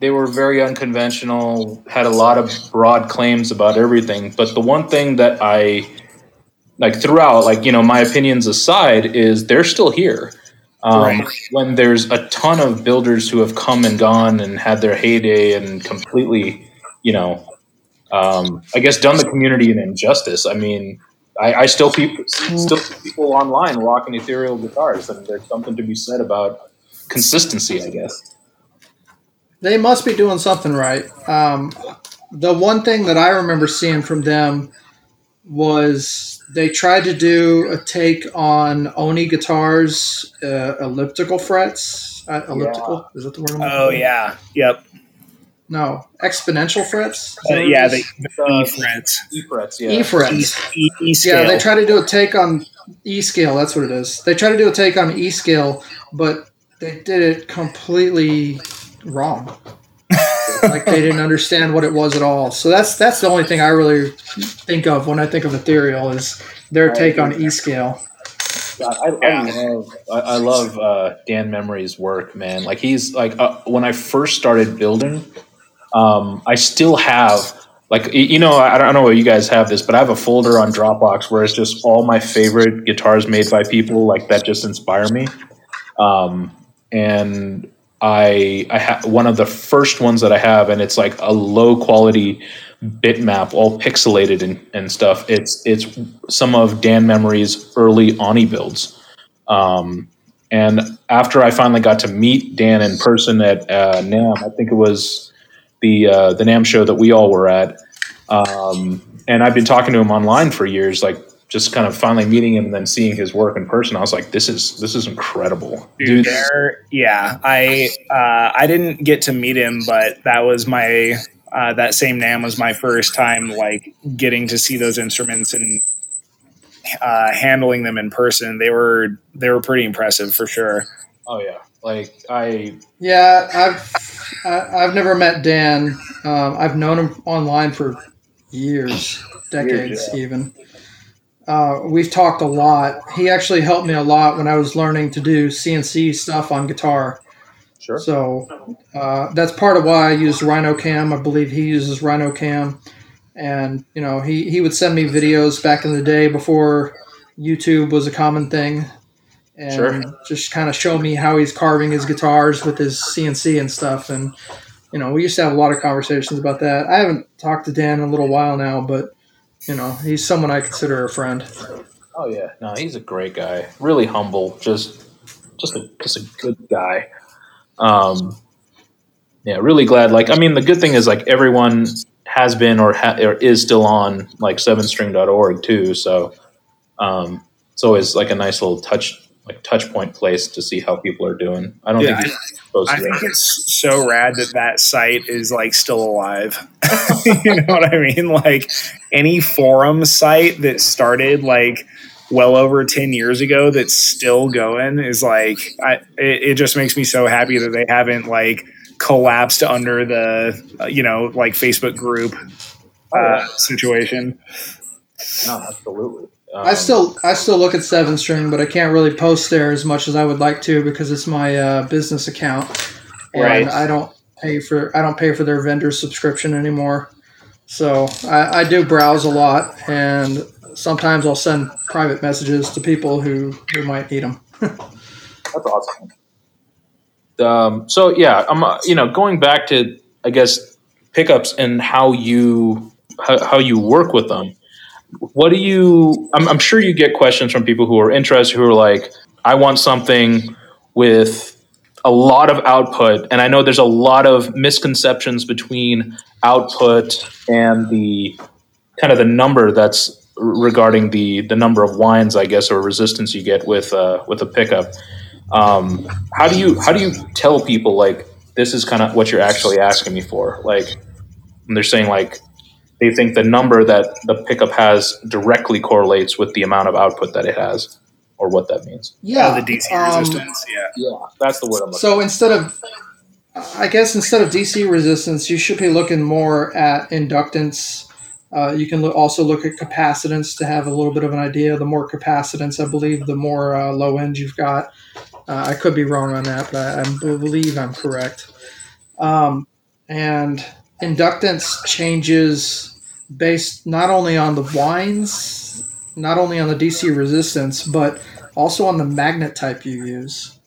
[SPEAKER 2] they were very unconventional, had a lot of broad claims about everything. But the one thing that I like throughout, like you know, my opinions aside, is they're still here. Um, right. When there's a ton of builders who have come and gone and had their heyday and completely, you know, um, I guess done the community an injustice. I mean, I, I still people still people online rocking ethereal guitars, and there's something to be said about consistency, I guess.
[SPEAKER 3] They must be doing something right. Um, the one thing that I remember seeing from them was they tried to do a take on Oni guitars, uh, elliptical frets. Uh, elliptical yeah. is that the word?
[SPEAKER 4] oh yeah, yep.
[SPEAKER 3] No, exponential frets.
[SPEAKER 4] Uh, yeah, the, the E frets.
[SPEAKER 2] E frets. Yeah.
[SPEAKER 3] E frets. E, e, yeah, they try to do a take on E scale. That's what it is. They try to do a take on E scale, but they did it completely wrong. like they didn't understand what it was at all. So that's that's the only thing I really think of when I think of ethereal is their take on E scale.
[SPEAKER 2] I, I, love I, love uh, Dan Memory's work, man. Like he's like uh, when I first started building, um, I still have like you know I don't know what you guys have this, but I have a folder on Dropbox where it's just all my favorite guitars made by people like that just inspire me. Um, and I I have one of the first ones that I have, and it's like a low quality bitmap, all pixelated and, and stuff. It's it's some of Dan Memory's early Oni builds. Um, and after I finally got to meet Dan in person at uh, NAMM, I think it was the uh, the NAMM show that we all were at. Um, and I've been talking to him online for years, like just kind of finally meeting him and then seeing his work in person, I was like, this is this is incredible,
[SPEAKER 4] dude. there, yeah, I uh, I didn't get to meet him, but that was my uh, that same NAMM was my first time like getting to see those instruments and uh, handling them in person. They were they were pretty impressive for sure.
[SPEAKER 2] Oh yeah, like I
[SPEAKER 3] yeah I've I, have i have never met Dan. Um, I've known him online for years, decades years, yeah. even uh, we've talked a lot. He actually helped me a lot when I was learning to do CNC stuff on guitar.
[SPEAKER 2] Sure.
[SPEAKER 3] So uh, that's part of why I used Rhino Cam. I believe he uses Rhino Cam, and you know he he would send me videos back in the day before YouTube was a common thing, and sure. just kind of show me how he's carving his guitars with his CNC and stuff. And you know we used to have a lot of conversations about that. I haven't talked to Dan in a little while now, but you know, he's someone I consider a friend.
[SPEAKER 2] Oh yeah, no, he's a great guy. Really humble, just just a just a good guy. Um, yeah, really glad. Like, I mean, the good thing is like everyone has been or, ha- or is still on like sevenstring.org too. So um, it's always like a nice little touch like touch point place to see how people are doing. I don't yeah, think
[SPEAKER 4] I, I think it's so rad that that site is like still alive. [laughs] you know what I mean? Like any forum site that started like well over 10 years ago that's still going is like I, it, it just makes me so happy that they haven't like collapsed under the uh, you know like facebook group uh, oh, situation
[SPEAKER 2] no absolutely
[SPEAKER 3] um, I still I still look at Seven String, but I can't really post there as much as I would like to because it's my uh, business account, and right. I don't pay for I don't pay for their vendor subscription anymore. So I, I do browse a lot, and sometimes I'll send private messages to people who who might need them. [laughs]
[SPEAKER 2] That's awesome. Um, so yeah, I'm uh, you know going back to I guess pickups and how you how, how you work with them what do you I'm, I'm, sure you get questions from people who are interested who are like i want something with a lot of output. And i know there's a lot of misconceptions between output and the kind of the number that's regarding the the number of winds i guess or resistance you get with uh, with a pickup. Um, how do you how do you tell people like this is kind of what you're actually asking me for? Like they're saying like they think the number that the pickup has directly correlates with the amount of output that it has or what that means.
[SPEAKER 3] Yeah,
[SPEAKER 4] oh, the DC um, resistance. Yeah,
[SPEAKER 2] yeah, that's the word. I'm looking at.
[SPEAKER 3] so instead of, I guess instead of DC resistance, you should be looking more at inductance Uh, you can lo- also look at capacitance to have a little bit of an idea. The more capacitance, I believe, the more uh, low end you've got. Uh, I could be wrong on that, but I, I believe I'm correct. Um, and inductance changes based not only on the winds, not only on the DC resistance, but also on the magnet type you use.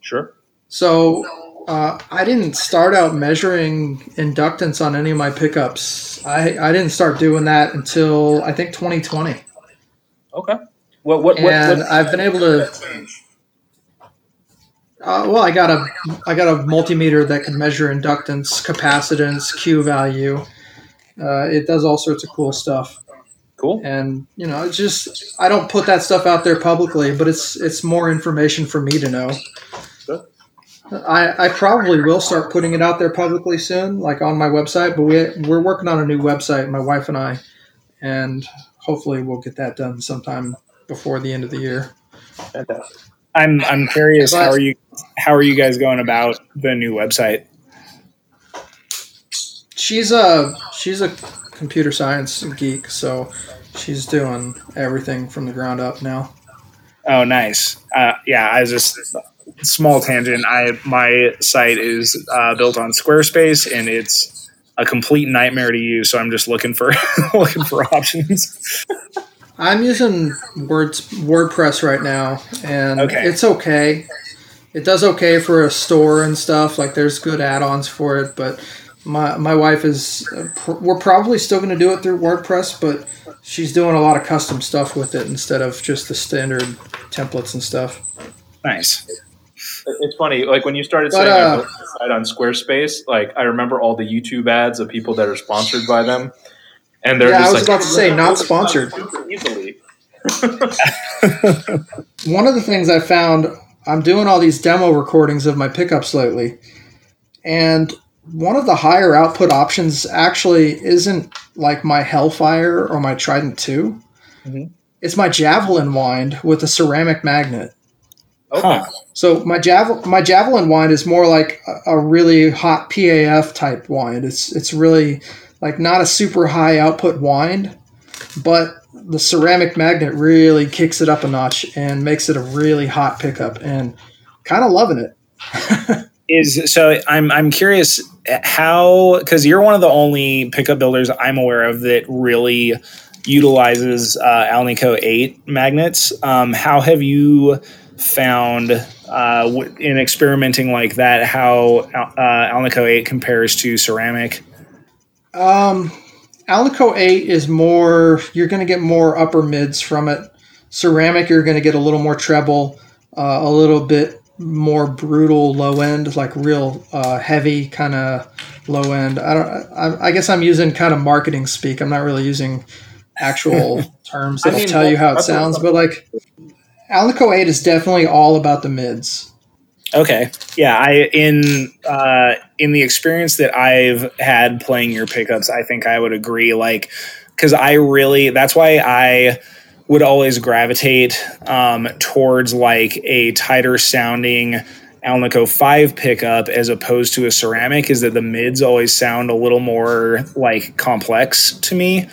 [SPEAKER 2] Sure.
[SPEAKER 3] So uh, I didn't start out measuring inductance on any of my pickups. I, I didn't start doing that until I think 2020.
[SPEAKER 2] Okay. What what what,
[SPEAKER 3] And
[SPEAKER 2] what
[SPEAKER 3] I've been able to. Uh, well, I got a I got a multimeter that can measure inductance, capacitance, Q value. Uh, it does all sorts of cool stuff,
[SPEAKER 2] cool.
[SPEAKER 3] and you know, it's just I don't put that stuff out there publicly, but it's it's more information for me to know.
[SPEAKER 2] Good.
[SPEAKER 3] I, I probably will start putting it out there publicly soon, like on my website. But we we're working on a new website, my wife and I, and hopefully we'll get that done sometime before the end of the year.
[SPEAKER 2] Fantastic.
[SPEAKER 4] I'm I'm curious how are you how are you guys going about the new website?
[SPEAKER 3] She's a she's a computer science geek, so she's doing everything from the ground up now.
[SPEAKER 4] Oh, nice. Uh, yeah, I was just small tangent. I my site is uh, built on Squarespace, and it's a complete nightmare to use. So I'm just looking for [laughs] looking for options.
[SPEAKER 3] I'm using Words WordPress right now, and
[SPEAKER 4] Okay.
[SPEAKER 3] it's okay. It does okay for a store and stuff. Like there's good add-ons for it, but my my wife is. uh, We're probably still going to do it through WordPress, but she's doing a lot of custom stuff with it instead of just the standard templates and stuff.
[SPEAKER 4] Nice.
[SPEAKER 2] It's funny, like when you started
[SPEAKER 3] But,
[SPEAKER 2] saying I
[SPEAKER 3] uh,
[SPEAKER 2] site on Squarespace, like I remember all the YouTube ads of people that are sponsored by them, and they're
[SPEAKER 3] Yeah, I was
[SPEAKER 2] like,
[SPEAKER 3] about to say, not sponsored.
[SPEAKER 2] easily. [laughs]
[SPEAKER 3] one of the things I found, I'm doing all these demo recordings of my pickups lately, and one of the higher output options actually isn't like my Hellfire or my Trident 2.
[SPEAKER 2] Mhm.
[SPEAKER 3] It's my Javelin wind with a ceramic magnet.
[SPEAKER 2] Okay.
[SPEAKER 4] Huh.
[SPEAKER 3] So my javel my javelin wind is more like a, a really hot PAF type wind. It's it's really like not a super high output wind, but the ceramic magnet really kicks it up a notch and makes it a really hot pickup and kind of loving it. [laughs]
[SPEAKER 4] Is so I'm I'm curious how because you're one of the only pickup builders I'm aware of that really utilizes uh, Alnico eight magnets. Um, how have you found uh, in experimenting like that how uh, Alnico eight compares to ceramic?
[SPEAKER 3] Um, Alnico 8 is more, you're going to get more upper mids from it. Ceramic, you're going to get a little more treble, uh, a little bit more brutal low end, like real uh, heavy kind of low end. I don't, I, I guess I'm using kind of marketing speak. I'm not really using actual [laughs] terms
[SPEAKER 2] I
[SPEAKER 3] that'll
[SPEAKER 2] mean,
[SPEAKER 3] tell you how it sounds, but like Alnico 8 is definitely all about the mids.
[SPEAKER 4] Okay. Yeah, I in uh in the experience that I've had playing your pickups, I think I would agree like cuz I really that's why I would always gravitate um towards like a tighter sounding Alnico 5 pickup as opposed to a ceramic is that the mids always sound a little more like complex to me.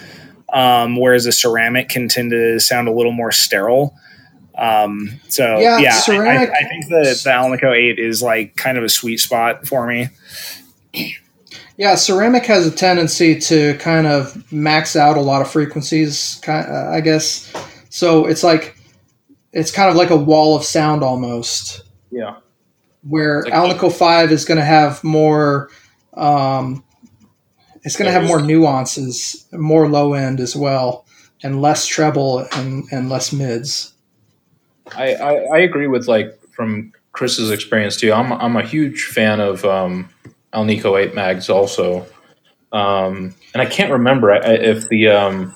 [SPEAKER 4] Um, whereas a ceramic can tend to sound a little more sterile. Um, so
[SPEAKER 3] Yeah,
[SPEAKER 4] yeah, I-
[SPEAKER 3] ceramic-
[SPEAKER 4] I, I think the the Alnico Eight is like kind of a sweet spot for me.
[SPEAKER 3] Yeah, ceramic has a tendency to kind of max out a lot of frequencies, I guess. So it's like it's kind of like a wall of sound almost,
[SPEAKER 2] Yeah.
[SPEAKER 3] where
[SPEAKER 2] Like-
[SPEAKER 3] Alnico Five is going to have more. Um, it's going to have more nuances, more low end as well, and less treble and, and less mids.
[SPEAKER 2] I, I, I agree with like from Kris's experience too. I'm I'm a huge fan of um, Alnico eight mags also, um, and I can't remember if the um,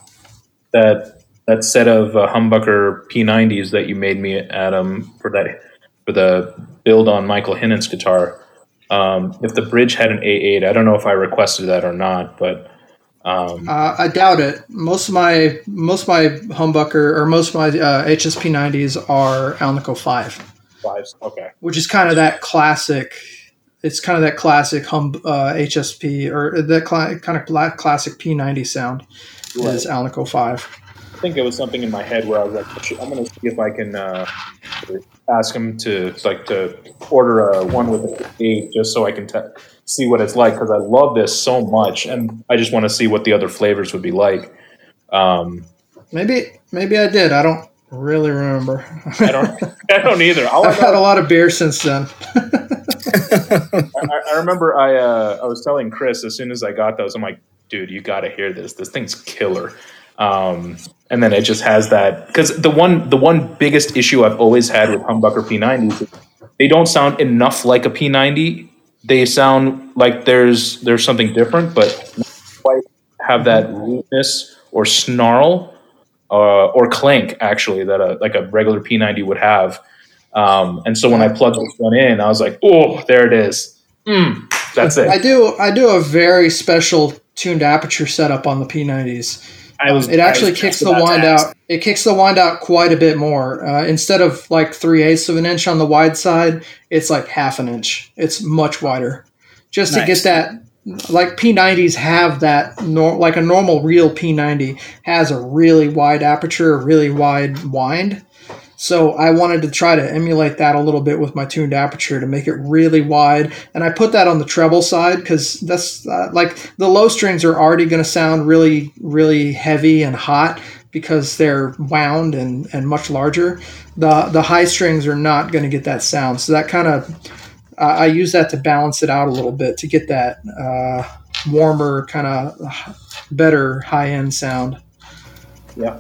[SPEAKER 2] that that set of uh, humbucker P90s that you made me Adam for that for the build on Michael Hinnan's guitar. Um, if the bridge had an A8, I don't know if I requested that or not, but um,
[SPEAKER 3] Uh, I doubt it. Most of my most of my humbucker or most of my uh, HSP nineties are Alnico Five.
[SPEAKER 2] fives. Okay.
[SPEAKER 3] which is kind of that classic it's kind of that classic hum uh, HSP or that cl- kind of cla- classic P90 sound is Alnico Five.
[SPEAKER 2] I think it was something in my head where I was like, I'm going to see if I can uh, ask him to like to order a one with a eight just so I can see what it's like because I love this so much and I just want to see what the other flavors would be like. Um,
[SPEAKER 3] Maybe maybe I did. I don't really remember.
[SPEAKER 2] I don't. I don't either. [laughs]
[SPEAKER 3] I've had a lot of beer since then. [laughs]
[SPEAKER 2] I, I remember I uh, I was telling Kris as soon as I got those, I'm like, dude, you got to hear this. This thing's killer. Um, and then it just has that because the one the one biggest issue I've always had with humbucker P90s, is they don't sound enough like a P90. They sound like there's there's something different, but quite have that rudeness or snarl uh, or clank actually that a like a regular P90 would have. Um, and so when I plugged this one in, I was like, oh, there it is. Mm, that's
[SPEAKER 3] I do I do a very special tuned aperture setup on the P90s.
[SPEAKER 4] I was.
[SPEAKER 3] It actually
[SPEAKER 4] was
[SPEAKER 3] kicks the wind out. It kicks the wind out quite a bit more. Uh, instead of like three eighths of an inch on the wide side, it's like half an inch. It's much wider, just to get that. Like P90s have that, nor, like a normal real P90 has a really wide aperture, a really wide wind. So I wanted to try to emulate that a little bit with my tuned aperture to make it really wide, and I put that on the treble side because that's uh, like the low strings are already going to sound really, really heavy and hot because they're wound and, and much larger. The the high strings are not going to get that sound, so that kind of uh, I use that to balance it out a little bit to get that uh, warmer, kind of better high end sound.
[SPEAKER 2] Yeah.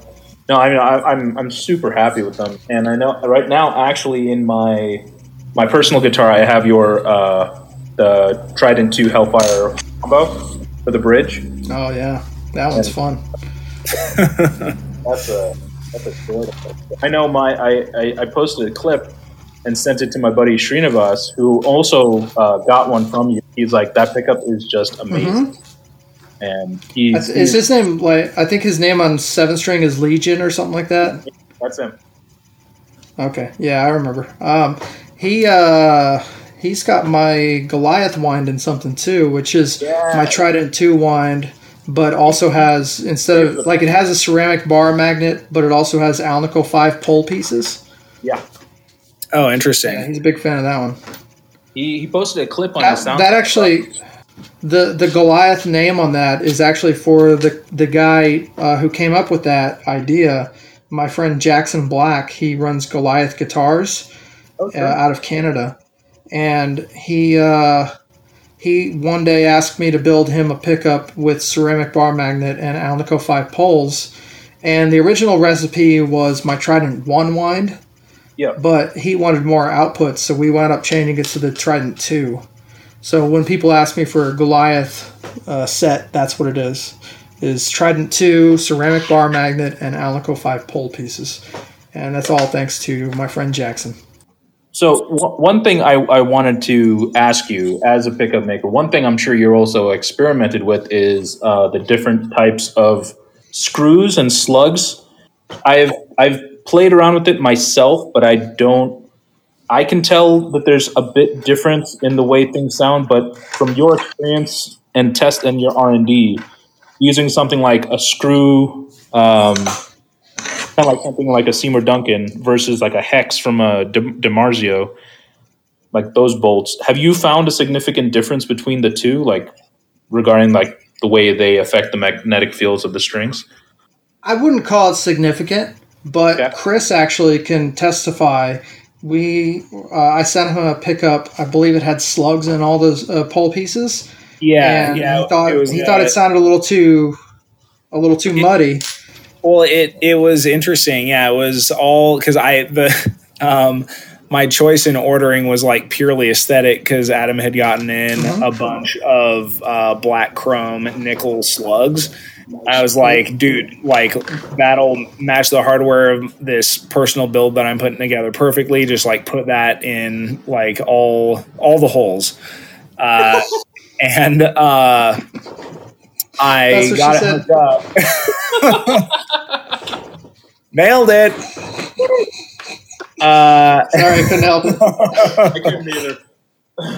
[SPEAKER 2] No, I mean I, I'm I'm super happy with them, and I know right now actually in my my personal guitar I have your uh, the Trident Two Hellfire combo for the bridge.
[SPEAKER 3] Oh yeah, that one's fun. [laughs]
[SPEAKER 2] That's a that's a story. I know my I, I, I posted a clip and sent it to my buddy Srinivas, who also uh, got one from you. He's like that pickup is just amazing, and he's,
[SPEAKER 3] That's, is his name like I think his name on seven string is Legion or something like that?
[SPEAKER 2] that's him.
[SPEAKER 3] Okay, yeah, I remember. Um, he uh, he's got my Goliath wind in something too, which is
[SPEAKER 2] Yeah.
[SPEAKER 3] my Trident two wind, but also has instead of like it has a ceramic bar magnet, but it also has Alnico five pole pieces.
[SPEAKER 2] Yeah,
[SPEAKER 4] Oh,
[SPEAKER 3] Yeah,
[SPEAKER 4] interesting.
[SPEAKER 3] he's a big fan of that one.
[SPEAKER 2] he, he posted a clip on
[SPEAKER 3] That,
[SPEAKER 2] his sound.
[SPEAKER 3] that actually, the the Goliath name on that is actually for the the guy uh, who came up with that idea. My friend Jackson Black. He runs Goliath Guitars
[SPEAKER 2] Okay.
[SPEAKER 3] uh, out of Canada, and he uh, he one day asked me to build him a pickup with ceramic bar magnet and Alnico five poles. And the original recipe was my Trident one wind,
[SPEAKER 2] Yeah.
[SPEAKER 3] but he wanted more output, so we wound up changing it to the Trident 2. So when people ask me for a Goliath uh, set, that's what it is. Is Trident 2, ceramic bar magnet, and Alnico 5 pole pieces. And that's all thanks to my friend Jackson.
[SPEAKER 2] So w- one thing I, I wanted to ask you as a pickup maker, one thing I'm sure you're also experimented with is uh, the different types of screws and slugs. I've I've played around with it myself, but I don't. I can tell that there's a bit difference in the way things sound, but from your experience and test and your R and D, using something like a screw. Um, kind of like something like a Seymour Duncan versus like a hex from a De- DiMarzio, like those bolts. Have you found a significant difference between the two, like regarding like the way they affect the magnetic fields of the strings?
[SPEAKER 3] I wouldn't call it significant, but
[SPEAKER 2] Yeah.
[SPEAKER 3] Kris actually can testify. We, uh, I sent him a pickup. I believe it had slugs in all those uh, pole pieces.
[SPEAKER 4] Yeah,
[SPEAKER 3] and
[SPEAKER 4] yeah.
[SPEAKER 3] he thought
[SPEAKER 4] it was,
[SPEAKER 3] he
[SPEAKER 4] uh,
[SPEAKER 3] thought it sounded a little too, a little too muddy.
[SPEAKER 4] Well, it it was interesting. Yeah, it was all because I the [laughs] um my choice in ordering was like purely aesthetic because Adam had gotten in
[SPEAKER 3] Mhm.
[SPEAKER 4] a bunch of uh, black chrome nickel slugs. I was like, dude, like that'll match the hardware of this personal build that I'm putting together perfectly. Just like put that in like all all the holes. Uh, [laughs] and uh, I got it
[SPEAKER 3] said.
[SPEAKER 4] hooked up. [laughs] Nailed it. Uh,
[SPEAKER 3] Sorry, I couldn't help it. [laughs]
[SPEAKER 2] I couldn't either.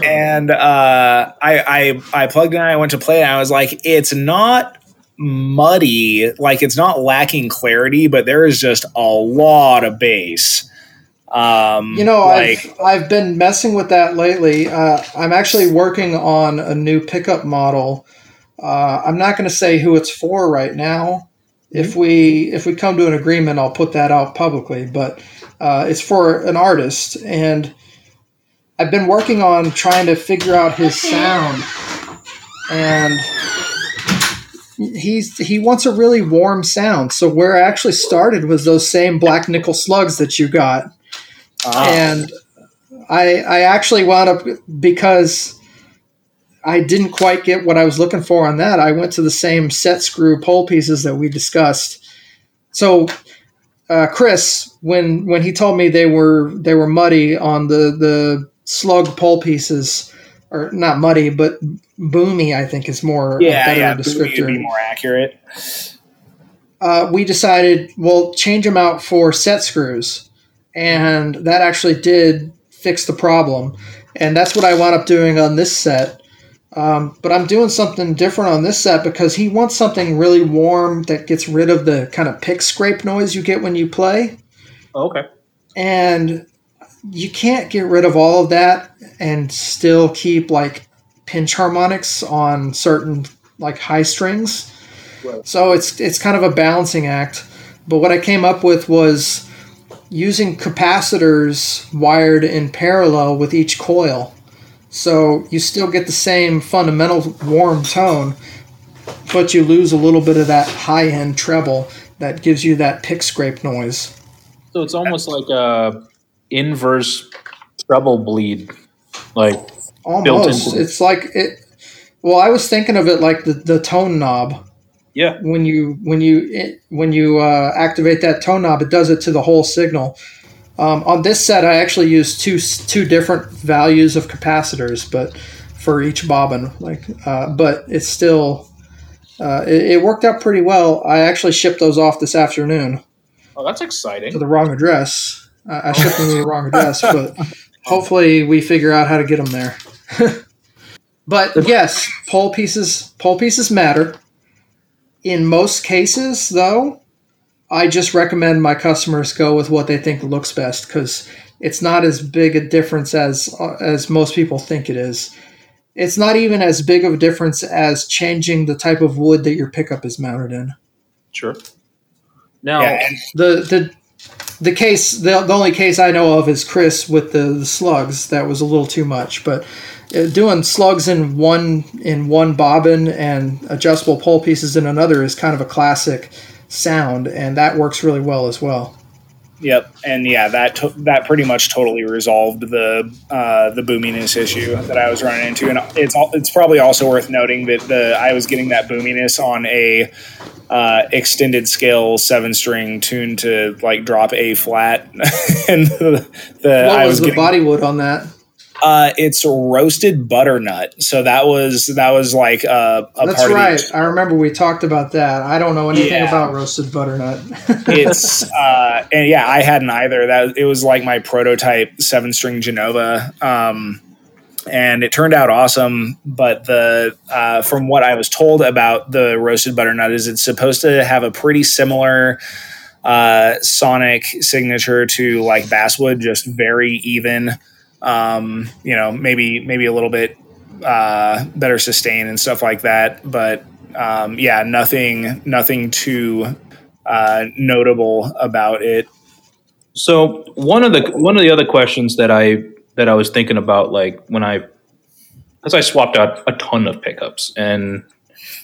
[SPEAKER 4] and uh, I, I I plugged in. I went to play it. And I was like, it's not muddy. Like it's not lacking clarity, but there is just a lot of bass. Um,
[SPEAKER 3] You know,
[SPEAKER 4] like
[SPEAKER 3] I've I've been messing with that lately. Uh, I'm actually working on a new pickup model. Uh, I'm not going to say who it's for right now. If we if we come to an agreement, I'll put that out publicly. But uh, it's for an artist, and I've been working on trying to figure out his sound. And he's he wants a really warm sound. So where I actually started was those same black nickel slugs that you got
[SPEAKER 4] ah,
[SPEAKER 3] and I I actually wound up because I didn't quite get what I was looking for on that. I went to the same set screw pole pieces that we discussed. So, uh, Kris, when when he told me they were they were muddy on the the slug pole pieces, or not muddy, but boomy, I think is more a
[SPEAKER 4] yeah,
[SPEAKER 3] better
[SPEAKER 4] yeah, Boomy
[SPEAKER 3] descriptor
[SPEAKER 4] would be more accurate.
[SPEAKER 3] uh, we decided we'll change them out for set screws, and that actually did fix the problem. And that's what I wound up doing on this set. Um, but I'm doing something different on this set because he wants something really warm that gets rid of the kind of pick scrape noise you get when you play.
[SPEAKER 2] okay.
[SPEAKER 3] And you can't get rid of all of that and still keep like pinch harmonics on certain like high strings.
[SPEAKER 2] Right.
[SPEAKER 3] So it's it's kind of a balancing act. But what I came up with was using capacitors wired in parallel with each coil. So you still get the same fundamental warm tone, but you lose a little bit of that high end treble that gives you that pick scrape noise.
[SPEAKER 2] So it's almost like a inverse treble bleed, like Built
[SPEAKER 3] Almost.
[SPEAKER 2] into the-
[SPEAKER 3] It's like it. Well, I was thinking of it like the, the tone knob.
[SPEAKER 2] yeah.
[SPEAKER 3] When you when you it, when you uh, activate that tone knob, it does it to the whole signal. Um, on this set, I actually used two two different values of capacitors, but for each bobbin, like, uh, but it's still. Uh, it, it worked out pretty well. I actually shipped those off this afternoon
[SPEAKER 2] Oh, that's exciting.
[SPEAKER 3] to the wrong address. I I shipped them to the wrong [laughs] address, but hopefully we figure out how to get them there. [laughs] but yes, pole pieces pole pieces matter. In most cases, though, I just recommend my customers go with what they think looks best because it's not as big a difference as uh, as most people think it is. It's not even as big of a difference as changing the type of wood that your pickup is mounted in
[SPEAKER 2] Sure. Now,
[SPEAKER 4] Yeah, and
[SPEAKER 3] the the the case the, the only case I know of is Kris with the, the slugs. That was a little too much but uh, doing slugs in one in one bobbin and adjustable pole pieces in another is kind of a classic sound and that works really well as well.
[SPEAKER 4] Yep, and yeah, that to- that pretty much totally resolved the uh, the boominess issue that I was running into, and it's all, it's probably also worth noting that the I was getting that boominess on a uh, extended scale seven string tuned to like drop A flat, [laughs] and the, the
[SPEAKER 3] what
[SPEAKER 4] I
[SPEAKER 3] was,
[SPEAKER 4] was
[SPEAKER 3] the
[SPEAKER 4] getting
[SPEAKER 3] body wood on that?
[SPEAKER 4] Uh, it's roasted butternut, so that was that was like uh, a
[SPEAKER 3] that's
[SPEAKER 4] part of the
[SPEAKER 3] right. I remember we talked about that. I don't know anything
[SPEAKER 4] Yeah.
[SPEAKER 3] about roasted butternut. [laughs]
[SPEAKER 4] It's uh and yeah i hadn't either. That it was like my prototype seven string genova um and it turned out awesome but the uh, from what i was told about the roasted butternut is it's supposed to have a pretty similar uh sonic signature to like basswood just very even um you know maybe maybe a little bit uh better sustain and stuff like that but um yeah nothing nothing too uh, notable about it.
[SPEAKER 2] so one of the one of the other questions that I that I was thinking about, like when I, because I swapped out a ton of pickups, and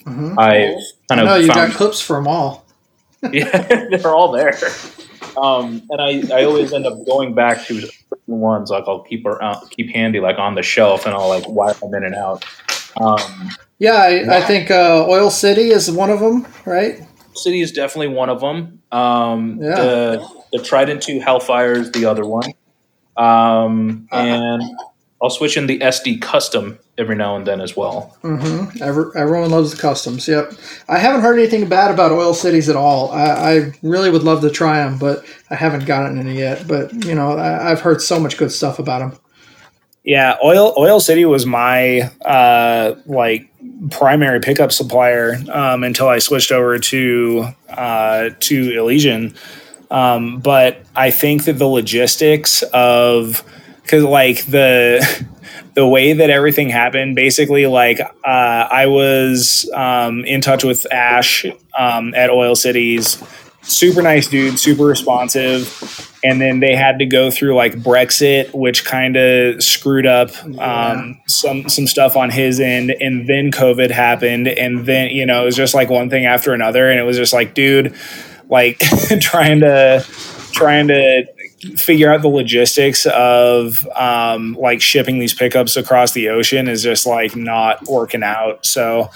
[SPEAKER 3] Mhm.
[SPEAKER 2] I've kind
[SPEAKER 3] no
[SPEAKER 2] of
[SPEAKER 3] you
[SPEAKER 2] found
[SPEAKER 3] got clips for them all [laughs]
[SPEAKER 2] yeah, they're all there. Um, and I, I always end up going back to certain ones like I'll keep around, keep handy like on the shelf, and I'll like wire them in and out. Um,
[SPEAKER 3] yeah I, I think uh, Oil City is one of them right
[SPEAKER 2] City is definitely one of them. Um,
[SPEAKER 3] Yeah.
[SPEAKER 2] The the Trident Two Hellfire is the other one. Um,
[SPEAKER 3] Uh-huh.
[SPEAKER 2] and I'll switch in the SD Custom every now and then as well.
[SPEAKER 3] Mm-hmm. Every, everyone loves the customs. Yep. I haven't heard anything bad about oil cities at all. I, I really would love to try them, but I haven't gotten any yet. But you know, I, I've heard so much good stuff about them.
[SPEAKER 4] Yeah, Oil Oil City was my uh, like primary pickup supplier um, until I switched over to uh, to Elysian. Um, but I think that the logistics of because like the [laughs] the way that everything happened, basically, like uh, I was um, in touch with Ash um, at Oil Cities, super nice dude, super responsive. And then they had to go through like Brexit, which kind of screwed up um, some some stuff on his end, and then COVID happened, and then you know it was just like one thing after another, and it was just like, dude, like [laughs] trying to trying to figure out the logistics of um, like shipping these pickups across the ocean is just like not working out. So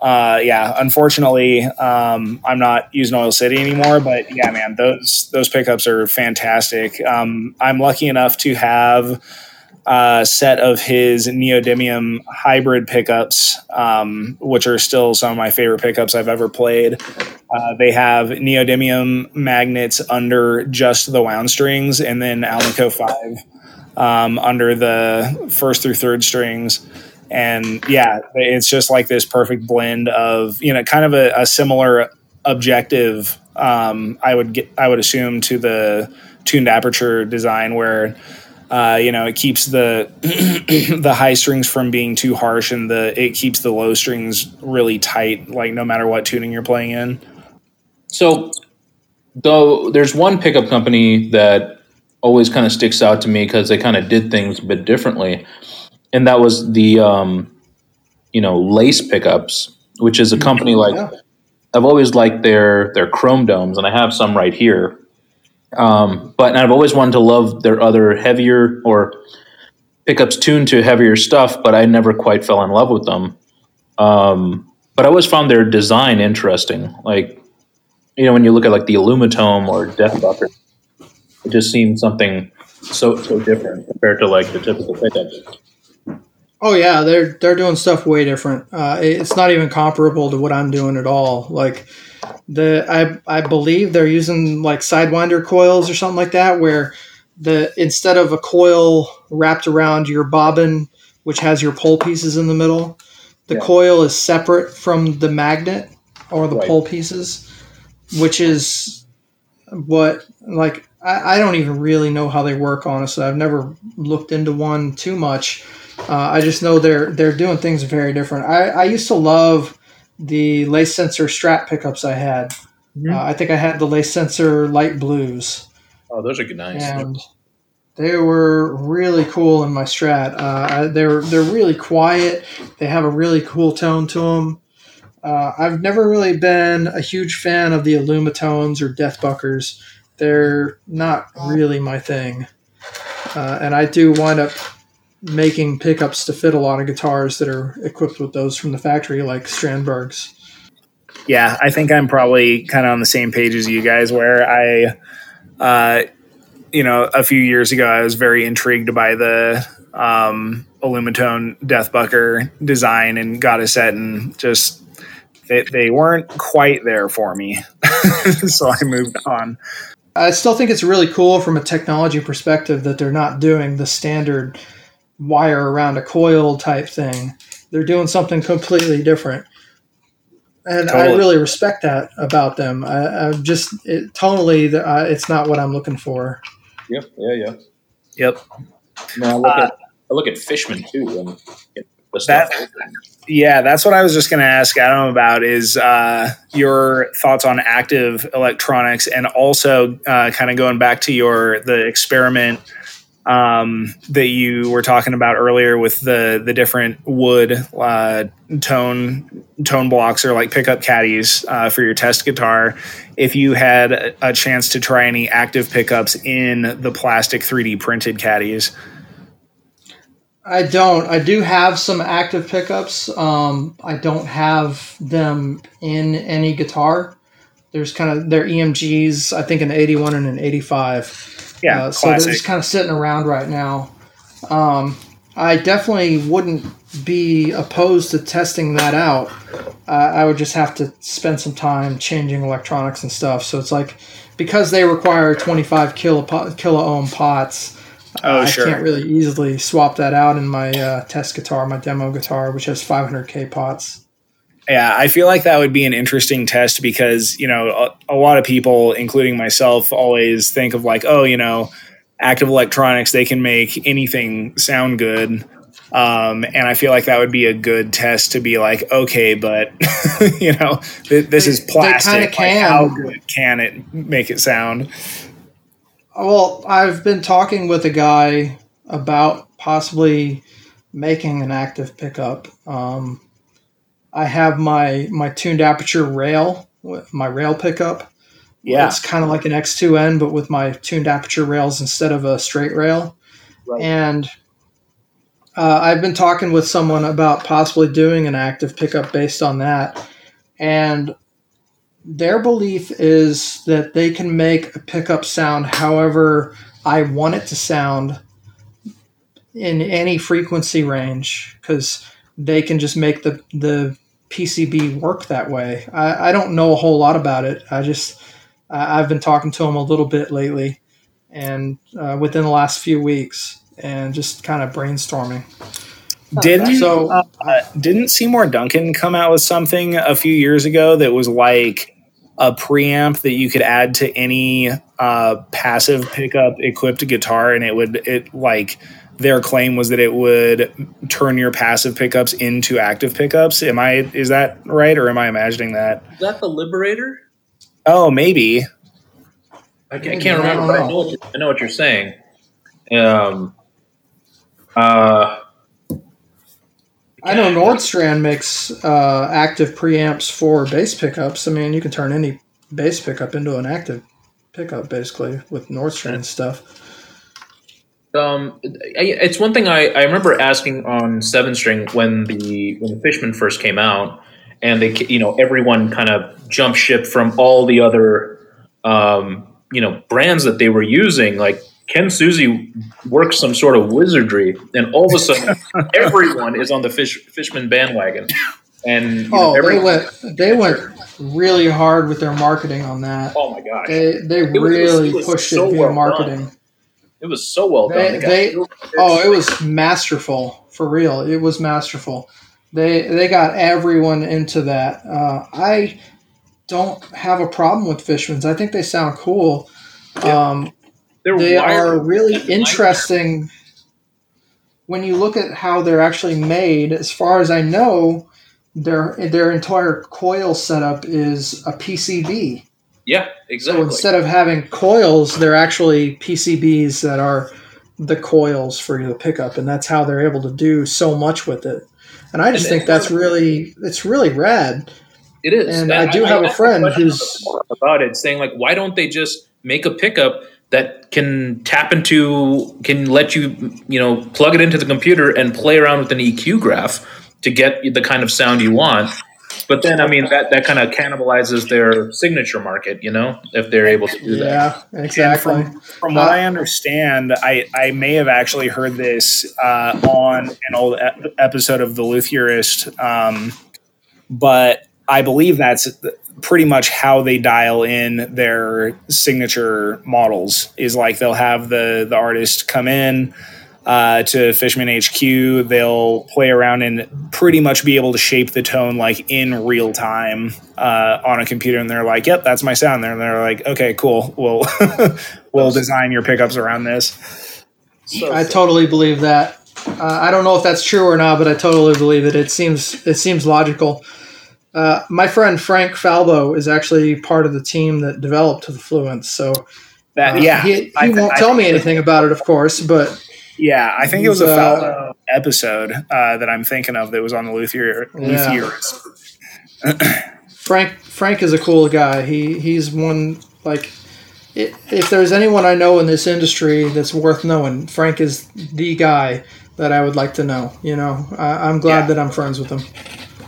[SPEAKER 4] uh, yeah, unfortunately, um, I'm not using Oil City anymore. But yeah, man, those those pickups are fantastic. Um, I'm lucky enough to have a set of his neodymium hybrid pickups, um, which are still some of my favorite pickups I've ever played. Uh, they have neodymium magnets under just the wound strings, and then Alnico five um, under the first through third strings and yeah it's just like this perfect blend of you know kind of a, a similar objective um, i would get i would assume to the tuned aperture design where uh, you know it keeps the [clears throat] the high strings from being too harsh and the it keeps the low strings really tight like no matter what tuning you're playing in
[SPEAKER 2] so though there's one pickup company that always kind of sticks out to me because they kind of did things a bit differently and that was the um, you know lace pickups, which is a company like yeah. I've always liked their their chrome domes, and I have some right here. Um, but I've always wanted to love their other heavier or pickups tuned to heavier stuff, but I never quite fell in love with them. Um, but I always found their design interesting. Like, you know, when you look at like the Alumitone or Deathbucker, it just seems something so so different compared to like the typical pickups.
[SPEAKER 3] Oh yeah, they're they're doing stuff way different. Uh, it's not even comparable to what I'm doing at all. Like the I I believe they're using like sidewinder coils or something like that, where the instead of a coil wrapped around your bobbin, which has your pole pieces in the middle, the yeah. coil is separate from the magnet or the right. pole pieces, which is what like I, I don't even really know how they work honestly. I've never looked into one too much uh, I just know they're they're doing things very different. I, I used to love the lace sensor strat pickups I had. Mm-hmm. Uh, I think I had the lace sensor light blues.
[SPEAKER 2] Oh, those are good, nice.
[SPEAKER 3] And they were really cool in my strat. Uh, they're they're really quiet. They have a really cool tone to them. Uh, I've never really been a huge fan of the Alumitones or Deathbuckers. They're not really my thing. Uh, and I do wind up making pickups to fit a lot of guitars that are equipped with those from the factory, like Strandbergs.
[SPEAKER 4] Yeah, I think I'm probably kind of on the same page as you guys, where I, uh, you know, a few years ago, I was very intrigued by the um, Deathbucker design and got a set, and just they, they weren't quite there for me, [laughs] so I moved on.
[SPEAKER 3] I still think it's really cool from a technology perspective that they're not doing the standard wire around a coil type thing. They're doing something completely different. And totally. I really respect that about them. I, I just it, tonally, uh, it's not what I'm looking for.
[SPEAKER 2] Yep. Yeah. Yeah.
[SPEAKER 4] Yep.
[SPEAKER 2] No, I look uh, at I look at Fishman too, and
[SPEAKER 4] that, yeah, that's what I was just going to ask Adam about is uh, your thoughts on active electronics, and also uh, kind of going back to your the experiment um, that you were talking about earlier with the the different wood uh, tone tone blocks or like pickup caddies uh, for your test guitar. If you had a chance to try any active pickups in the plastic 3D printed caddies.
[SPEAKER 3] I don't. I do have some active pickups. Um, I don't have them in any guitar. There's kind of they're EMGs. I think an 81 and an 85
[SPEAKER 4] yeah,
[SPEAKER 3] uh, so they're just kind of sitting around right now. Um, I definitely wouldn't be opposed to testing that out. Uh, I would just have to spend some time changing electronics and stuff. So it's like because they require 25 kilo kilo ohm pots,
[SPEAKER 4] Oh,
[SPEAKER 3] I
[SPEAKER 4] sure.
[SPEAKER 3] can't really easily swap that out in my uh, test guitar, my demo guitar, which has 500k pots.
[SPEAKER 4] Yeah, I feel like that would be an interesting test because, you know, a, a, lot of people, including myself, always think of like, oh, you know, active electronics, they can make anything sound good. Um, and I feel like that would be a good test to be like, okay, but, [laughs] you know, th- this
[SPEAKER 3] They-
[SPEAKER 4] is plastic.
[SPEAKER 3] they kinda
[SPEAKER 4] Like,
[SPEAKER 3] can.
[SPEAKER 4] how good can it make it sound?
[SPEAKER 3] Well, I've been talking with a guy about possibly making an active pickup. Um, I have my my tuned aperture rail, my rail pickup.
[SPEAKER 4] Yeah.
[SPEAKER 3] It's kind of like an X2N, but with my tuned aperture rails instead of a straight rail.
[SPEAKER 2] Right.
[SPEAKER 3] And uh, I've been talking with someone about possibly doing an active pickup based on that. And their belief is that they can make a pickup sound however I want it to sound in any frequency range because they can just make the, the PCB work that way. I, I don't know a whole lot about it. I just I- I've been talking to him a little bit lately, and uh, within the last few weeks, and just kind of brainstorming.
[SPEAKER 4] Didn't
[SPEAKER 3] So
[SPEAKER 4] uh, didn't Seymour Duncan come out with something a few years ago that was like a preamp that you could add to any uh, passive pickup equipped guitar, and it would it like their claim was that it would turn your passive pickups into active pickups. Am I is that right, or am I imagining that?
[SPEAKER 2] Is that the Liberator?
[SPEAKER 4] Oh, maybe.
[SPEAKER 2] I, ca- I can't
[SPEAKER 3] I
[SPEAKER 2] remember,
[SPEAKER 3] don't
[SPEAKER 2] but I
[SPEAKER 3] know.
[SPEAKER 2] know, what you, I know what you're saying. Um, uh,
[SPEAKER 3] I know Nordstrand makes uh, active preamps for bass pickups. I mean, you can turn any bass pickup into an active pickup basically with Nordstrand stuff.
[SPEAKER 2] Um, it's one thing I, I remember asking on Seven String when the when the Fishman first came out, and they you know everyone kind of jumped ship from all the other um, you know brands that they were using. Like Ken Susi worked some sort of wizardry, and all of a sudden [laughs] everyone is on the Fish Fishman bandwagon. And you know,
[SPEAKER 3] Oh, they went they went really hard with their marketing on that.
[SPEAKER 2] oh my gosh,
[SPEAKER 3] They they
[SPEAKER 2] was-
[SPEAKER 3] really
[SPEAKER 2] it was
[SPEAKER 3] pushed
[SPEAKER 2] so
[SPEAKER 3] it via
[SPEAKER 2] well done. It was so well done.
[SPEAKER 3] They-
[SPEAKER 2] got
[SPEAKER 3] they- Oh, it was masterful for real. It was masterful. They they got everyone into that. Uh, I don't have a problem with Fishmans. I think they sound cool. Um,
[SPEAKER 2] They're
[SPEAKER 3] they are really interesting when you look at how they're actually made. As far as I know, their their entire coil setup is a PCB.
[SPEAKER 2] Yeah, exactly.
[SPEAKER 3] So instead of having coils, they're actually PCBs that are the coils for the pickup, and that's how they're able to do so much with it. And I just
[SPEAKER 2] And-
[SPEAKER 3] think that's really it's really rad.
[SPEAKER 2] It is,
[SPEAKER 3] And I do have a friend who's-
[SPEAKER 2] about it, saying like, why don't they just make a pickup that can tap into, can let you, you know, plug it into the computer and play around with an EQ graph to get the kind of sound you want. But then, I mean, that that kind of cannibalizes their signature market, you know, if they're able to do that.
[SPEAKER 3] Yeah, exactly.
[SPEAKER 4] from, from what
[SPEAKER 3] Uh,
[SPEAKER 4] I understand, I, I may have actually heard this uh, on an old e- episode of The Luthierist, um, but I believe that's pretty much how they dial in their signature models. Is like they'll have the the artist come in uh, to Fishman HQ. They'll play around and pretty much be able to shape the tone like in real time uh, on a computer. And they're like, "Yep, that's my sound." There, and they're like, "Okay, cool. We'll [laughs] we'll design your pickups around this."
[SPEAKER 2] So,
[SPEAKER 3] I totally believe that. Uh, I don't know if that's true or not, but I totally believe it. It seems it seems logical. Uh, my friend Frank Falbo is actually part of the team that developed the Fluence, so
[SPEAKER 4] That
[SPEAKER 3] uh,
[SPEAKER 4] yeah,
[SPEAKER 3] he, he
[SPEAKER 4] I
[SPEAKER 3] won't
[SPEAKER 4] I
[SPEAKER 3] tell
[SPEAKER 4] think-
[SPEAKER 3] me anything about it, of course. But
[SPEAKER 4] Yeah, I think it was a
[SPEAKER 3] He's, uh,
[SPEAKER 4] episode uh, that I'm thinking of that was on the Luthier
[SPEAKER 3] Yeah.
[SPEAKER 4] Luthierist. [clears throat]
[SPEAKER 3] Frank Frank is a cool guy. He he's one like i if there's anyone I know in this industry that's worth knowing, Frank is the guy that I would like to know. You know, I, I'm glad
[SPEAKER 4] Yeah.
[SPEAKER 3] that I'm friends with him.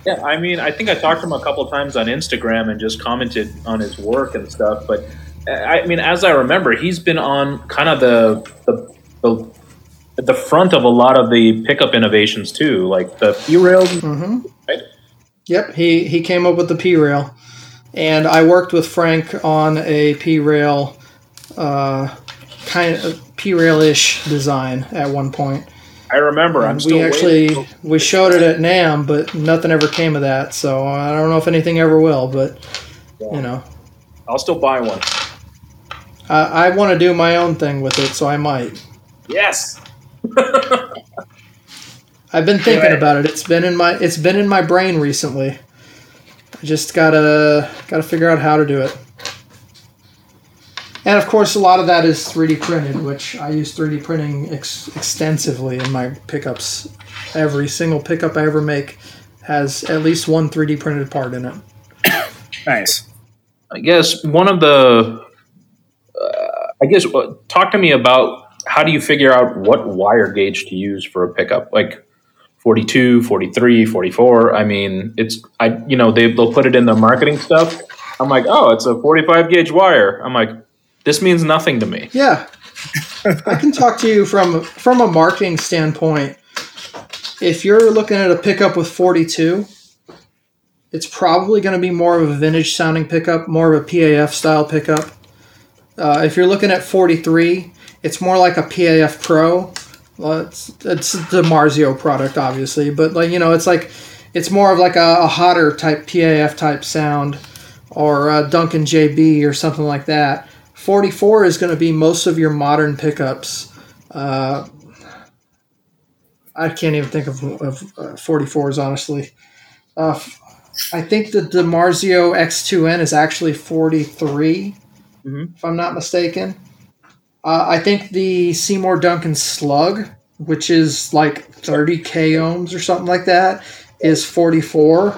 [SPEAKER 2] Yeah, I mean, I think I talked to him a couple of times on Instagram and just commented on his work and stuff. But I I mean, as I remember, he's been on kind of the the, the at the front of a lot of the pickup innovations too, like the P rails.
[SPEAKER 3] hmm
[SPEAKER 2] Right.
[SPEAKER 3] Yep, he he came up with the P rail, and I worked with Frank on a P rail, uh, kind of P-rail-ish design at one point.
[SPEAKER 2] I remember. I'm still
[SPEAKER 3] we actually
[SPEAKER 2] waiting.
[SPEAKER 3] we showed it at NAMM, but nothing ever came of that. So I don't know if anything ever will. But you know,
[SPEAKER 2] I'll still buy one.
[SPEAKER 3] I, I want to do my own thing with it, so I might.
[SPEAKER 2] Yes. [laughs]
[SPEAKER 3] I've been thinking about it. It's been in my it's been in my brain recently. I just gotta gotta figure out how to do it. And of course, a lot of that is 3D printed, which I use 3D printing ex- extensively in my pickups. Every single pickup I ever make has at least one 3D printed part in it.
[SPEAKER 4] Nice.
[SPEAKER 2] I guess one of the, uh, I guess, uh, talk to me about how do you figure out what wire gauge to use for a pickup? Like 42, 43, 44. I mean, it's, I, you know, they, they'll put it in their marketing stuff. I'm like, oh, it's a 45 gauge wire. I'm like, this means nothing to me.
[SPEAKER 3] Yeah, I can talk to you from from a marketing standpoint. If you're looking at a pickup with 42, it's probably going to be more of a vintage sounding pickup, more of a PAF style pickup. Uh, if you're looking at 43, it's more like a PAF Pro. Well, it's it's DiMarzio product, obviously, but like you know, it's like it's more of like a, a hotter type PAF type sound, or Duncan JB or something like that. 44 is going to be most of your modern pickups. Uh, I can't even think of, of uh, 44s, honestly. Uh, I think the DiMarzio X2N is actually 43,
[SPEAKER 2] Mhm.
[SPEAKER 3] if I'm not mistaken. Uh, I think the Seymour Duncan Slug, which is like 30 k ohms or something like that, is 44.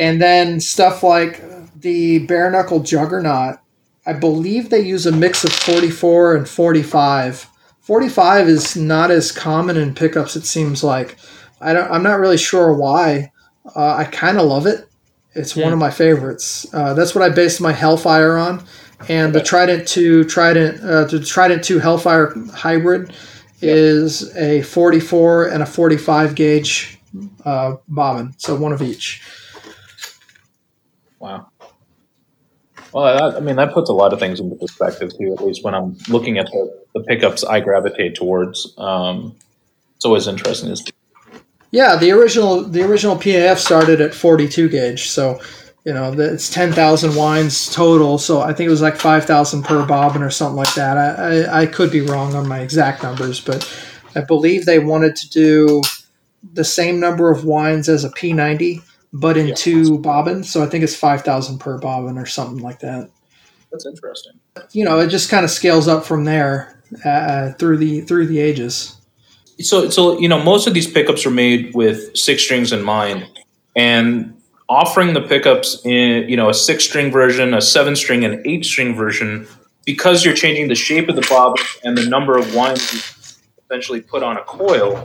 [SPEAKER 3] And then stuff like the bare knuckle Juggernaut, I believe they use a mix of 44 and 45. 45 is not as common in pickups, it seems like. I don't, I'm not really sure why. Uh, I kind of love it. It's one of my favorites. Uh, that's what I based my Hellfire on. And the Trident 2 Trident uh, the Trident 2 Hellfire hybrid is a 44 and a 45 gauge uh, bobbin, so one of each.
[SPEAKER 2] Wow. Well, that, I mean, that puts a lot of things into perspective too. At least when I'm looking at the, the pickups I gravitate towards, um, it's always interesting.
[SPEAKER 3] Yeah, the original the original PAF started at 42 gauge, so you know the- it's 10,000 wines total. So I think it was like 5,000 per bobbin or something like that. I, I I could be wrong on my exact numbers, but I believe they wanted to do the same number of wines as a P90, but in
[SPEAKER 2] Yeah.
[SPEAKER 3] two bobbins. So I think it's 5,000 per bobbin or something like that.
[SPEAKER 2] That's interesting.
[SPEAKER 3] You know, it just kind of scales up from there uh, through the through the ages.
[SPEAKER 2] So, so you know, most of these pickups are made with six strings in mind, and offering the pickups in you know a six string version, a seven string, and eight string version, because you're changing the shape of the bob and the number of wines you essentially put on a coil.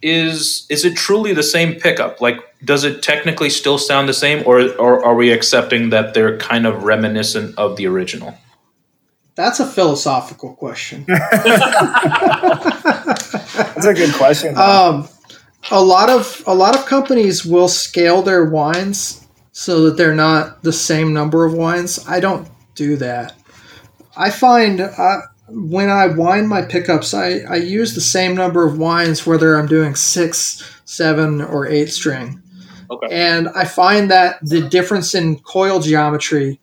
[SPEAKER 2] Is is it truly the same pickup? Like, does it technically still sound the same, or or are we accepting that they're kind of reminiscent of the original?
[SPEAKER 3] That's a philosophical question. [laughs]
[SPEAKER 4] That's a good question.
[SPEAKER 3] Um, a lot of a lot of companies will scale their wines so that they're not the same number of wines. I don't do that. I find uh, when I wine my pickups, I, I use the same number of wines whether I'm doing six, seven, or eight string.
[SPEAKER 2] Okay.
[SPEAKER 3] And I find that the difference in coil geometry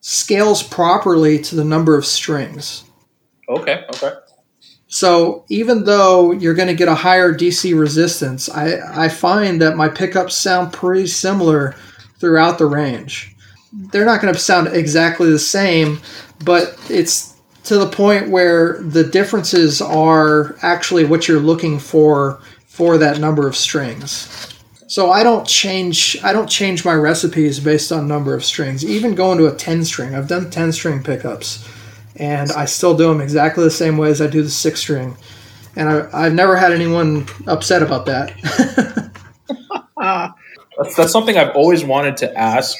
[SPEAKER 3] scales properly to the number of strings.
[SPEAKER 2] Okay. Okay.
[SPEAKER 3] So even though you're going to get a higher DC resistance, I, I find that my pickups sound pretty similar throughout the range. They're not going to sound exactly the same, but it's to the point where the differences are actually what you're looking for for that number of strings. So I don't change I don't change my recipes based on number of strings. Even going to a 10 string. I've done 10 string pickups and I still do them exactly the same way as I do the six string. And I, I've never had anyone upset about that. [laughs]
[SPEAKER 2] That's, that's something I've always wanted to ask,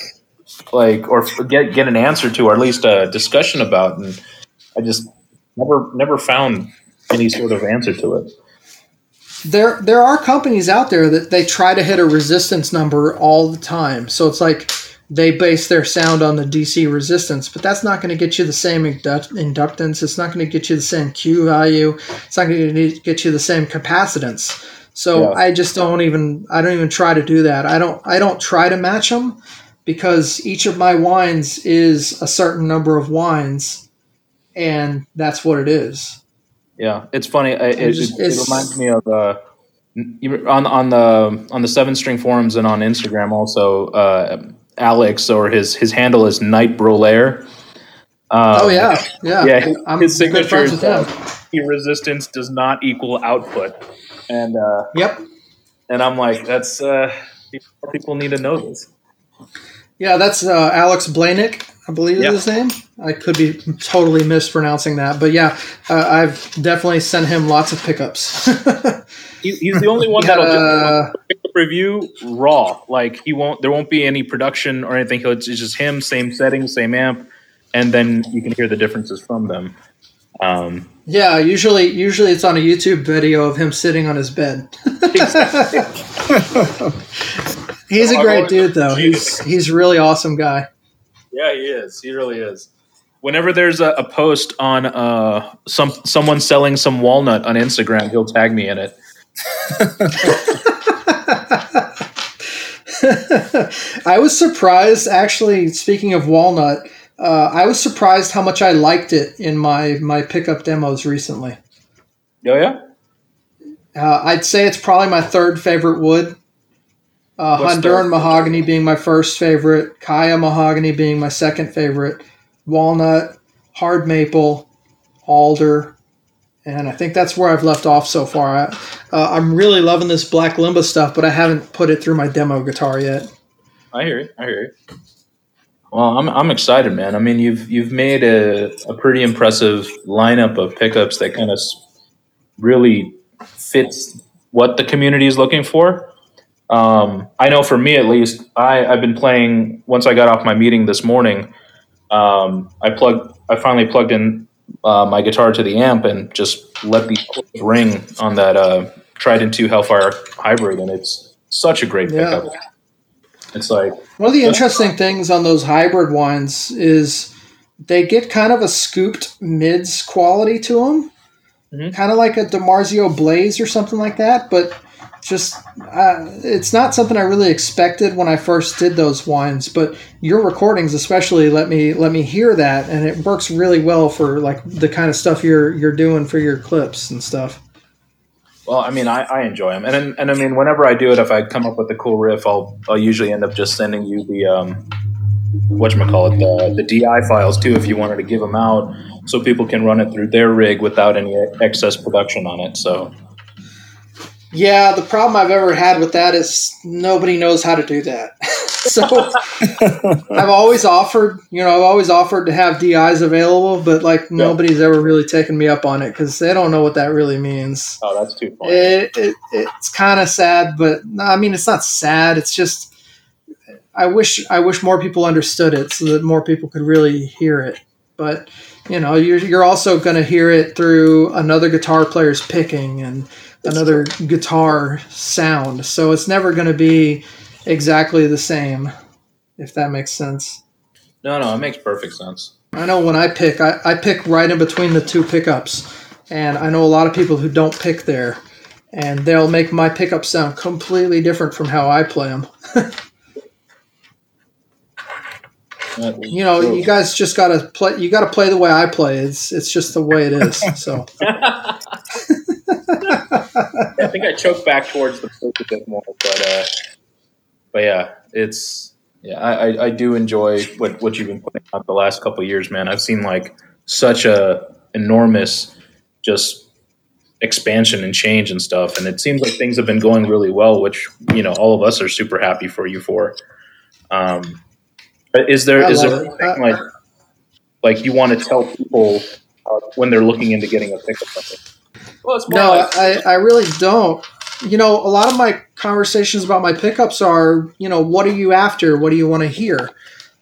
[SPEAKER 2] like, or get get an answer to, or at least a discussion about, and I just never never found any sort of answer to it.
[SPEAKER 3] there, there are companies out there that they try to hit a resistance number all the time. So it's like they base their sound on the DC resistance, but that's not going to get you the same indu- inductance. It's not going to get you the same Q value. It's not going to get you the same capacitance. So
[SPEAKER 2] Yeah.
[SPEAKER 3] I just don't even I don't even try to do that. I don't I don't try to match them because each of my wines is a certain number of wines, and that's what it is.
[SPEAKER 2] Yeah, it's funny. I- It, it, it reminds me of uh, on on the on the seven string forums and on Instagram also. Uh, Alex or his his handle is Night Brolaire. Um,
[SPEAKER 3] oh yeah, yeah.
[SPEAKER 2] yeah. His,
[SPEAKER 3] I'm
[SPEAKER 2] his signature is uh, resistance does not equal output, and uh,
[SPEAKER 3] Yep.
[SPEAKER 2] and I'm like, that's uh, people- need to know this.
[SPEAKER 3] Yeah, that's uh, Alex Blanick, I believe
[SPEAKER 2] Yeah.
[SPEAKER 3] is his name. I could be totally mispronouncing that, but yeah, uh, I've definitely sent him lots of pickups. [laughs]
[SPEAKER 2] He, he's the only one that'll just pick up review raw. Like he won't. There won't be any production or anything. He'll, it's just him, same settings, same amp, and then you can hear the differences from them. Um,
[SPEAKER 3] yeah, usually usually it's on a YouTube video of him sitting on his bed. [laughs] he's a great dude though. He's he's really awesome guy.
[SPEAKER 2] yeah, he is. He really is. Whenever there's a, a post on uh, some someone selling some walnut on Instagram, he'll tag me in it. [laughs]
[SPEAKER 3] I was surprised, actually. Speaking of walnut, uh, I was surprised how much I liked it in my my pickup demos recently.
[SPEAKER 2] Oh yeah.
[SPEAKER 3] Uh, I'd say it's probably my third favorite wood. Uh, Honduran mahogany being my first favorite, Khaya mahogany being my second favorite, walnut, hard maple, alder, and I think that's where I've left off so far. I, uh, I'm really loving this Black Limba stuff, but I haven't put it through my demo guitar yet.
[SPEAKER 2] I hear you. I hear you. Well, I'm I'm excited, man. I mean, you've you've made a, a pretty impressive lineup of pickups that kind of really fits what the community is looking for. Um, I know for me at least, I I've been playing once I got off my meeting this morning. Um, I plugged. I finally plugged in uh, my guitar to the amp and just let the chords ring on that uh, Trident Two Hellfire hybrid, and it's such a great
[SPEAKER 3] Yeah.
[SPEAKER 2] pickup. It's like
[SPEAKER 3] One of the interesting things on those hybrid wines is they get kind of a scooped mids quality to them,
[SPEAKER 2] Mhm.
[SPEAKER 3] kind of like a DiMarzio Blaze or something like that. But just uh, it's not something I really expected when I first did those wines. But your recordings, especially, let me let me hear that, and it works really well for like the kind of stuff you're you're doing for your clips and stuff.
[SPEAKER 2] Well, I mean, I, I enjoy them, and and I mean, whenever I do it, if I come up with a cool riff, I'll I'll usually end up just sending you the um, what call it the the DI files too, if you wanted to give them out, so people can run it through their rig without any excess production on it. So
[SPEAKER 3] Yeah, the problem I've ever had with that is nobody knows how to do that. [laughs] so [laughs] I've always offered, you know, I've always offered to have DIs available, but like nobody's ever really taken me up on it because they don't know what that really means.
[SPEAKER 2] oh, that's too funny.
[SPEAKER 3] It, it, it's kind of sad, but no, I mean, it's not sad. It's just I wish I wish more people understood it so that more people could really hear it. But you know, you're you're also going to hear it through another guitar player's picking and another guitar sound. So it's never going to be exactly the same, if that makes sense.
[SPEAKER 2] No, no, it makes perfect sense.
[SPEAKER 3] I know when I pick, I, I pick right in between the two pickups. And I know a lot of people who don't pick there. And they'll make my pickup sound completely different from how I play them. [laughs]
[SPEAKER 2] That-
[SPEAKER 3] You know, you guys just gotta play. You gotta play the way I play. It's it's just the way it is. [laughs] So
[SPEAKER 2] I think I choke back towards the book a bit more, but uh, but yeah, it's yeah, I, I, I do enjoy what what you've been putting out the last couple of years, man. I've seen like such a enormous just expansion and change and stuff, and it seems like things have been going really well, which you know all of us are super happy for you for. Um, but is there
[SPEAKER 3] I
[SPEAKER 2] is there
[SPEAKER 3] it.
[SPEAKER 2] anything
[SPEAKER 3] I-
[SPEAKER 2] like like you want to tell people uh, when they're looking into getting a pickup? Well, it's more
[SPEAKER 3] no,
[SPEAKER 2] like-
[SPEAKER 3] I I really don't. You know, a lot of my conversations about my pickups are, you know, what are you after? What do you want to hear?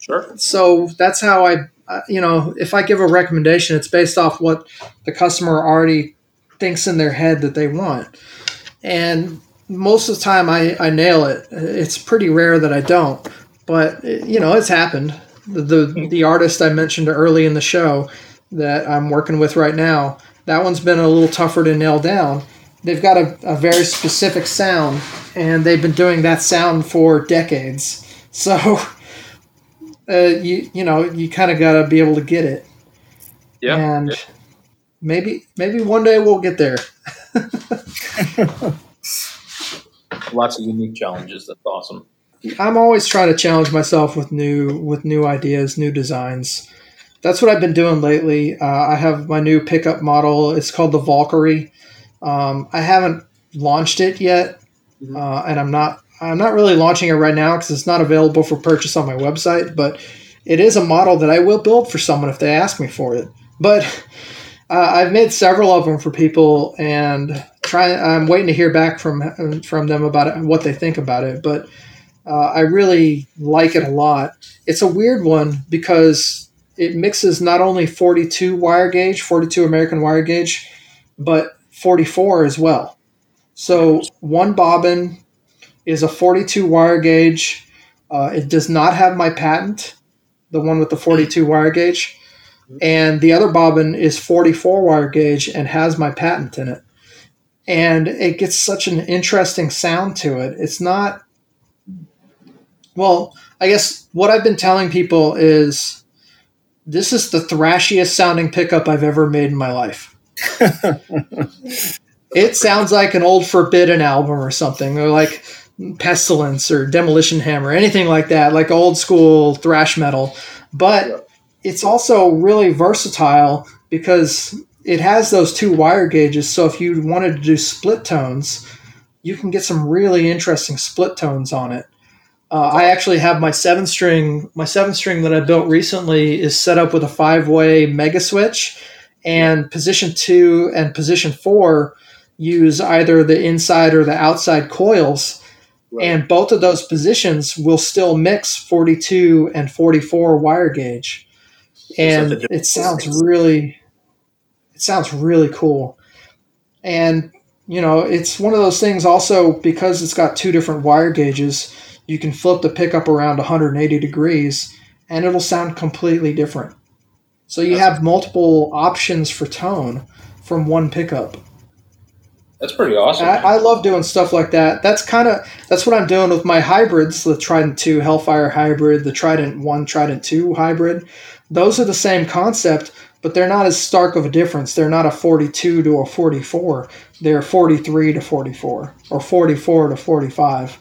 [SPEAKER 2] sure.
[SPEAKER 3] so that's how I, uh, you know, if I give a recommendation, it's based off what the customer already thinks in their head that they want. And most of the time I, I nail it. It's pretty rare that I don't. But you know it's happened. The, the the artist I mentioned early in the show that I'm working with right now, that one's been a little tougher to nail down. They've got a, a very specific sound, and they've been doing that sound for decades. [laughs] So, uh, you you know you kind of got to be able to get it.
[SPEAKER 2] Yeah.
[SPEAKER 3] And maybe maybe one day we'll get there. [laughs] [laughs]
[SPEAKER 2] Lots of unique challenges. That's awesome.
[SPEAKER 3] I'm always trying to challenge myself with new with new ideas, new designs. That's what I've been doing lately. Uh, I have my new pickup model. It's called the Valkyrie. Um, I haven't launched it yet, uh, and I'm not I'm not really launching it right now because it's not available for purchase on my website. But it is a model that I will build for someone if they ask me for it. But uh, I've made several of them for people, and try. I'm waiting to hear back from from them about it, what they think about it. But uh, I really like it a lot. It's a weird one because it mixes not only 42 wire gauge, 42 American wire gauge, but 44 as well. So one bobbin is a 42 wire gauge. Uh, it does not have my patent, the one with the 42 wire gauge. And the other bobbin is 44 wire gauge and has my patent in it. And it gets such an interesting sound to it. It's not well, I guess what I've been telling people is this is the thrashiest sounding pickup I've ever made in my life. [laughs] it sounds like an old Forbidden album or something, or like Pestilence or Demolition Hammer, anything like that, like old school thrash metal. But it's also really versatile because it has those two wire gauges. So if you wanted to do split tones, you can get some really interesting split tones on it. Uh, I actually have my seven string. My seven string that I built recently is set up with a five way mega switch, and position two and position four use either the inside or the outside coils, and both of those positions will still mix forty two and forty four wire gauge, and it sounds really, it sounds really cool, and you know it's one of those things also because it's got two different wire gauges you can flip the pickup around 180 degrees and it'll sound completely different. So you have multiple options for tone from one pickup.
[SPEAKER 2] That's pretty awesome.
[SPEAKER 3] I, I love doing stuff like that. That's kind of that's what I'm doing with my hybrids, the Trident 2 Hellfire hybrid, the Trident 1 Trident 2 hybrid. Those are the same concept, but they're not as stark of a difference. They're not a 42 to a 44. They're 43 to 44 or 44 to 45.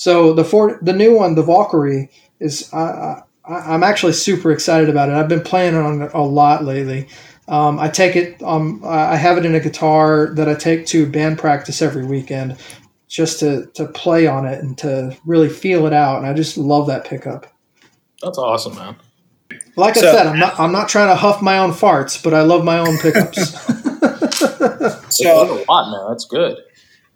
[SPEAKER 3] So the for, the new one, the Valkyrie, is I, I, am actually super excited about it. I've been playing on it a lot lately. Um, I take it. Um, I have it in a guitar that I take to band practice every weekend, just to to play on it and to really feel it out. And I just love that pickup.
[SPEAKER 2] That's awesome, man.
[SPEAKER 3] Like so, I said, I'm not I'm not trying to huff my own farts, but I love my own pickups. [laughs]
[SPEAKER 2] so a lot, man. That's good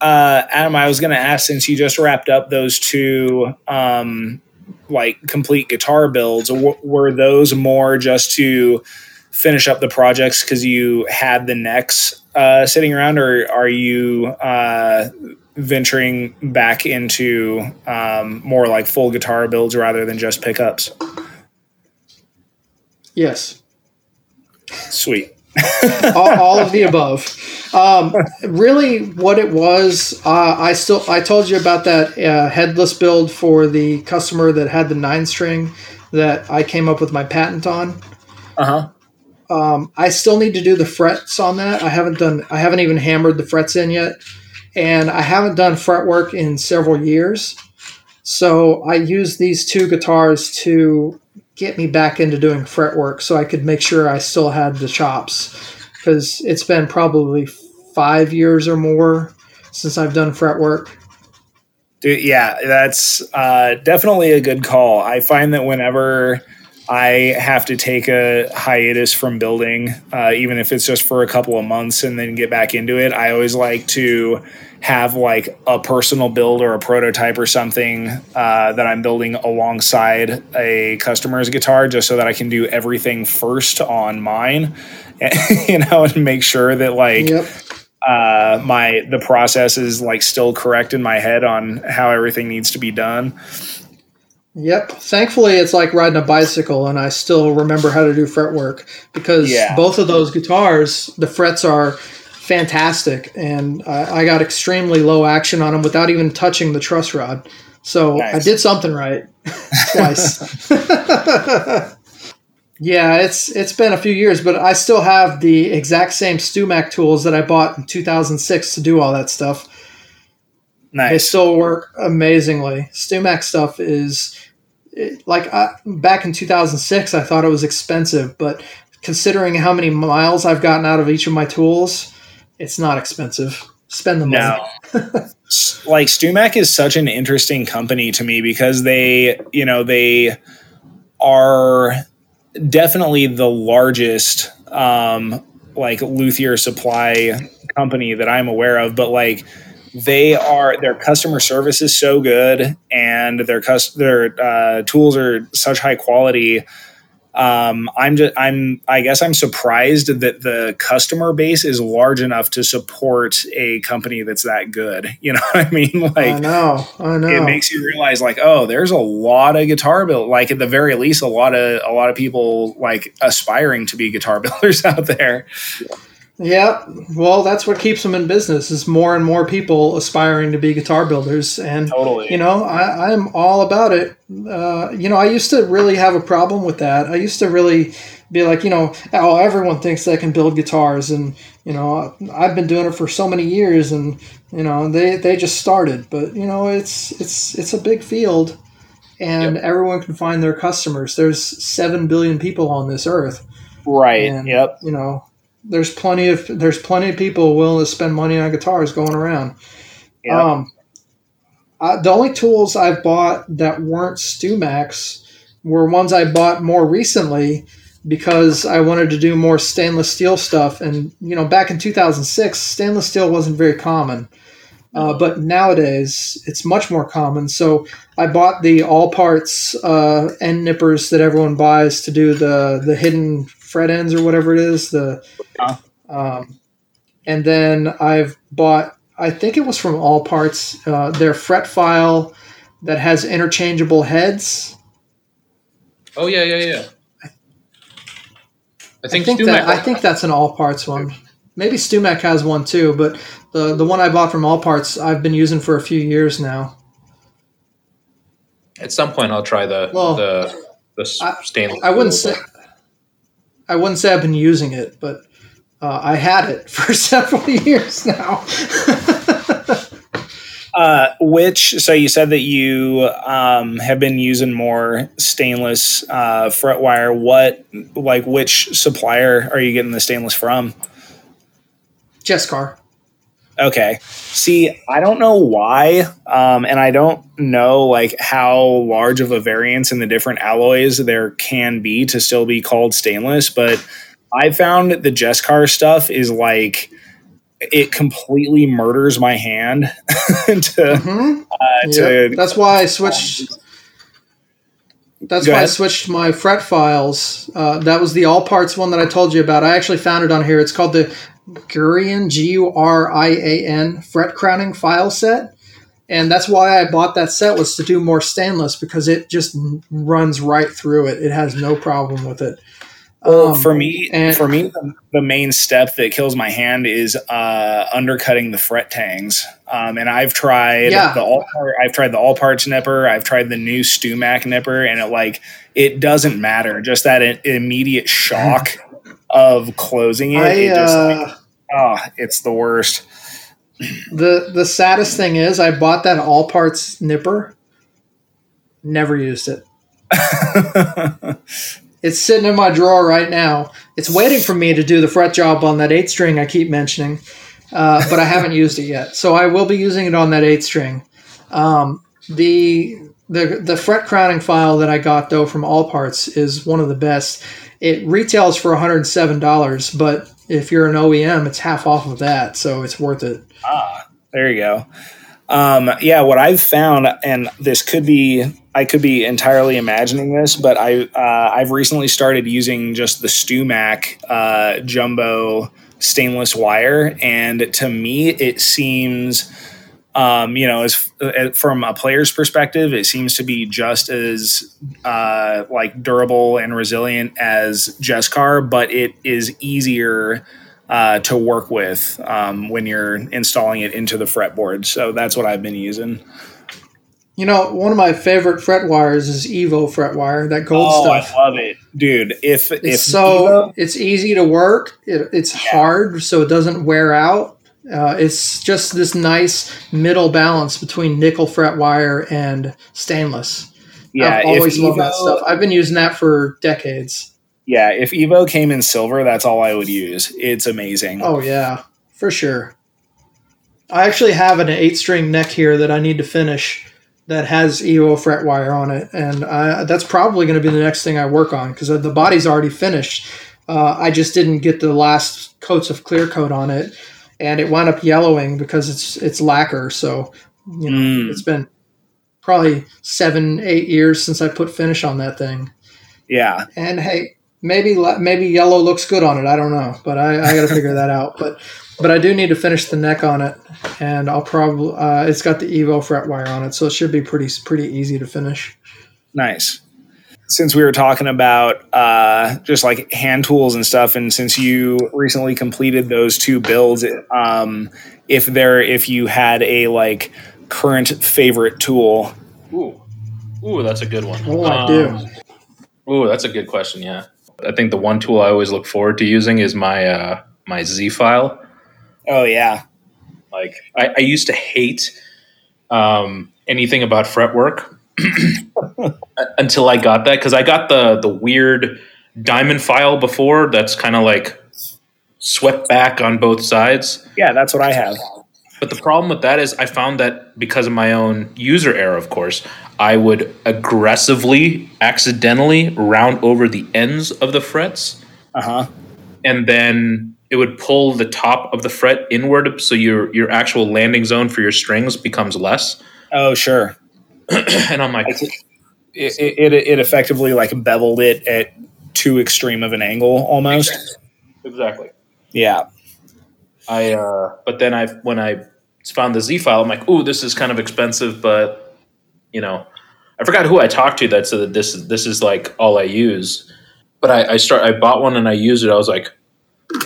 [SPEAKER 4] uh, Adam, I was going to ask since you just wrapped up those two um, like complete guitar builds, w- were those more just to finish up the projects because you had the necks uh, sitting around, or are you uh, venturing back into um, more like full guitar builds rather than just pickups?
[SPEAKER 3] Yes.
[SPEAKER 4] Sweet. [laughs]
[SPEAKER 3] all, all, of the above. Um, really, what it was, uh, I still I told you about that uh, headless build for the customer that had the nine string that I came up with my patent on.
[SPEAKER 4] Uh huh.
[SPEAKER 3] Um, I still need to do the frets on that. I haven't done. I haven't even hammered the frets in yet, and I haven't done fret work in several years. So I use these two guitars to get me back into doing fret work so I could make sure I still had the chops because it's been probably five years or more since I've done fret work.
[SPEAKER 4] Dude, yeah, that's uh, definitely a good call. I find that whenever I have to take a hiatus from building, uh, even if it's just for a couple of months and then get back into it, I always like to have like a personal build or a prototype or something uh, that I'm building alongside a customer's guitar just so that I can do everything first on mine, [laughs] you know, and make sure that like. Yep. Uh, my the process is like still correct in my head on how everything needs to be done
[SPEAKER 3] Yep. Thankfully, it's like riding a bicycle, and I still remember how to do fretwork because
[SPEAKER 4] Yeah.
[SPEAKER 3] both of those guitars, the frets are fantastic, and I, I got extremely low action on them without even touching the truss rod. So I did something right [laughs] twice. [laughs] yeah, it's it's been a few years, but I still have the exact same StewMac tools that I bought in 2006 to do all that stuff.
[SPEAKER 4] Nice.
[SPEAKER 3] They still work amazingly. StewMac stuff is it- like I, back in 2006, I thought it was expensive, but considering how many miles I've gotten out of each of my tools, it's not expensive. Spend the money.
[SPEAKER 4] No. [laughs] Like StewMac is such an interesting company to me because they, you know, they are definitely the largest um like luthier supply company that I'm aware of, but like they are their customer service is so good and their cus- their uh, tools are such high quality um, I'm just I'm I guess I'm surprised that the customer base is large enough to support a company that's that good. [laughs] You know what I mean? [laughs] Like I
[SPEAKER 3] know. I know.
[SPEAKER 4] it makes you realize like oh there's a lot of guitar build like at the very least a lot of a lot of people like aspiring to be guitar [laughs] builders out there.
[SPEAKER 3] Yeah, well, that's what keeps them in business. Is more and more people aspiring to be guitar builders, and
[SPEAKER 4] Totally.
[SPEAKER 3] you know, I, I'm all about it. Uh, you know, I used to really have a problem with that. I used to really be like, you know, oh, everyone thinks they can build guitars, and you know, I've been doing it for so many years, and you know, they they just started. But you know, it's it's it's a big field, and everyone can find their customers. There's seven billion people on this earth.
[SPEAKER 4] Right.
[SPEAKER 3] And,
[SPEAKER 4] Yep.
[SPEAKER 3] You know, there's plenty of there's plenty of people willing to spend money on guitars going around. Um, I, the only tools I've bought that weren't StewMacs were ones I bought more recently because I wanted to do more stainless steel stuff. And you know, back in 2006, stainless steel wasn't very common. Uh, but nowadays, it's much more common. So I bought the all parts uh, end nippers that everyone buys to do the the hidden fret ends or whatever it is. The
[SPEAKER 4] Uh-huh.
[SPEAKER 3] um, and then I've bought. I think it was from All Parts. Uh, their fret file that has interchangeable heads.
[SPEAKER 2] Oh yeah, yeah, yeah. I
[SPEAKER 3] I
[SPEAKER 2] think,
[SPEAKER 3] think, that I think that's an All Parts one. Maybe StewMac has one too, but the the one I bought from All Parts I've been using for a few years now.
[SPEAKER 2] at some point I'll try the
[SPEAKER 3] Well,
[SPEAKER 2] the the stainless.
[SPEAKER 3] I wouldn't
[SPEAKER 2] steel,
[SPEAKER 3] say I wouldn't say I've been using it, but uh, I had it [laughs] for several years now. [laughs]
[SPEAKER 4] Uh, which so you said that you um, have been using more stainless uh, fret wire. What like which supplier are you getting the stainless from?
[SPEAKER 3] Jescar.
[SPEAKER 4] Okay. See, I don't know why, um, and I don't know like how large of a variance in the different alloys there can be to still be called stainless, but I found the Jescar stuff is like it completely murders my hand [laughs] to,
[SPEAKER 3] hmm
[SPEAKER 4] uh, to
[SPEAKER 3] That's why I switched. That's
[SPEAKER 4] Go
[SPEAKER 3] why I switched my fret files. Uh, that was the all parts one that I told you about. I actually found it on here. It's called the Gurian G U R I A N fret crowning file set, and that's why I bought that set was to do more stainless because it just runs right through it. It has no problem with it.
[SPEAKER 4] Well,
[SPEAKER 3] Um,
[SPEAKER 4] for me,
[SPEAKER 3] and-
[SPEAKER 4] for me, the, main step that kills my hand is uh, undercutting the fret tangs. Um, and I've tried
[SPEAKER 3] Yeah.
[SPEAKER 4] the all part, I've tried the all parts nipper. I've tried the new StewMac nipper, and it like it doesn't matter. Just that immediate shock [laughs] of closing it.
[SPEAKER 3] I,
[SPEAKER 4] it just like,
[SPEAKER 3] uh,
[SPEAKER 4] oh, it's the worst.
[SPEAKER 3] the the saddest thing is I bought that all parts nipper, never used it. [laughs] It's sitting in my drawer right now. It's waiting for me to do the fret job on that eight string I keep mentioning, uh, but I haven't used it yet. So I will be using it on that eight string. Um, the the the fret crowning file that I got though from All Parts is one of the best. It retails for one hundred and seven dollars, but if you're an OEM, it's half off of that, so it's worth it.
[SPEAKER 4] Ah, there you go. Um, yeah, what I've found, and this could be, I could be entirely imagining this, but I, uh, I've recently started using just the StewMac uh, jumbo stainless wire, and to me, it seems Um, you know, as uh, from a player's perspective, it seems to be just as uh, like durable and resilient as Jescar, but it is easier uh, to work with um, when you're installing it into the fretboard. So that's what I've been using.
[SPEAKER 3] You know, one of my favorite fret wires is Evo fret wire, that gold
[SPEAKER 4] oh,
[SPEAKER 3] stuff.
[SPEAKER 4] I love it, dude. If
[SPEAKER 3] It's
[SPEAKER 4] if
[SPEAKER 3] so
[SPEAKER 4] Evo-
[SPEAKER 3] it's easy to work. It, it's hard, so it doesn't wear out. Uh, it's just this nice middle balance between nickel fret wire and stainless.
[SPEAKER 4] yeah,
[SPEAKER 3] I've always loved that stuff. I've been using that for decades.
[SPEAKER 4] Yeah, if Evo came in silver, that's all I would use. It's amazing.
[SPEAKER 3] Oh yeah, for sure. I actually have an eight-string neck here that I need to finish that has Evo fret wire on it, and I, that's probably going to be the next thing I work on because the body's already finished. Uh, I just didn't get the last coats of clear coat on it, and it wound up yellowing because it's it's lacquer. So you know,
[SPEAKER 4] Mm.
[SPEAKER 3] it's been probably seven, eight years since I put finish on that thing.
[SPEAKER 4] Yeah,
[SPEAKER 3] And hey, maybe maybe yellow looks good on it. I don't know, but I, I got to figure that out. But but I do need to finish the neck on it, and I'll probably uh, it's got the Evo fret wire on it, so it should be pretty pretty easy to finish.
[SPEAKER 4] nice. Since we were talking about uh, just like hand tools and stuff, and since you recently completed those two builds, um, if there, if you had a like current favorite tool,
[SPEAKER 2] Ooh, ooh, that's a good one.
[SPEAKER 3] Oh, I do.
[SPEAKER 2] Um, Ooh, that's a good question. Yeah, I think the one tool I always look forward to using is my uh, my Z file.
[SPEAKER 4] oh yeah,
[SPEAKER 2] Like I, I used to hate um, anything about fretwork [clears throat] until I got that because I got the the weird diamond file before that's kind of like swept back on both sides.
[SPEAKER 4] yeah, that's what I have.
[SPEAKER 2] But the problem with that is I found that because of my own user error, of course, I would aggressively, accidentally round over the ends of the frets,
[SPEAKER 4] Uh huh.
[SPEAKER 2] and then it would pull the top of the fret inward, so your your actual landing zone for your strings becomes less.
[SPEAKER 4] Oh sure. [clears throat]
[SPEAKER 2] and I'm like,
[SPEAKER 4] It, it it effectively like beveled it at too extreme of an angle almost.
[SPEAKER 2] exactly.
[SPEAKER 4] Yeah.
[SPEAKER 2] I uh, but then I when I found the Z file, I'm like, ooh, this is kind of expensive, but you know, I forgot who I talked to that said that this is this is like all I use. But I, I start I bought one and I used it. I was like,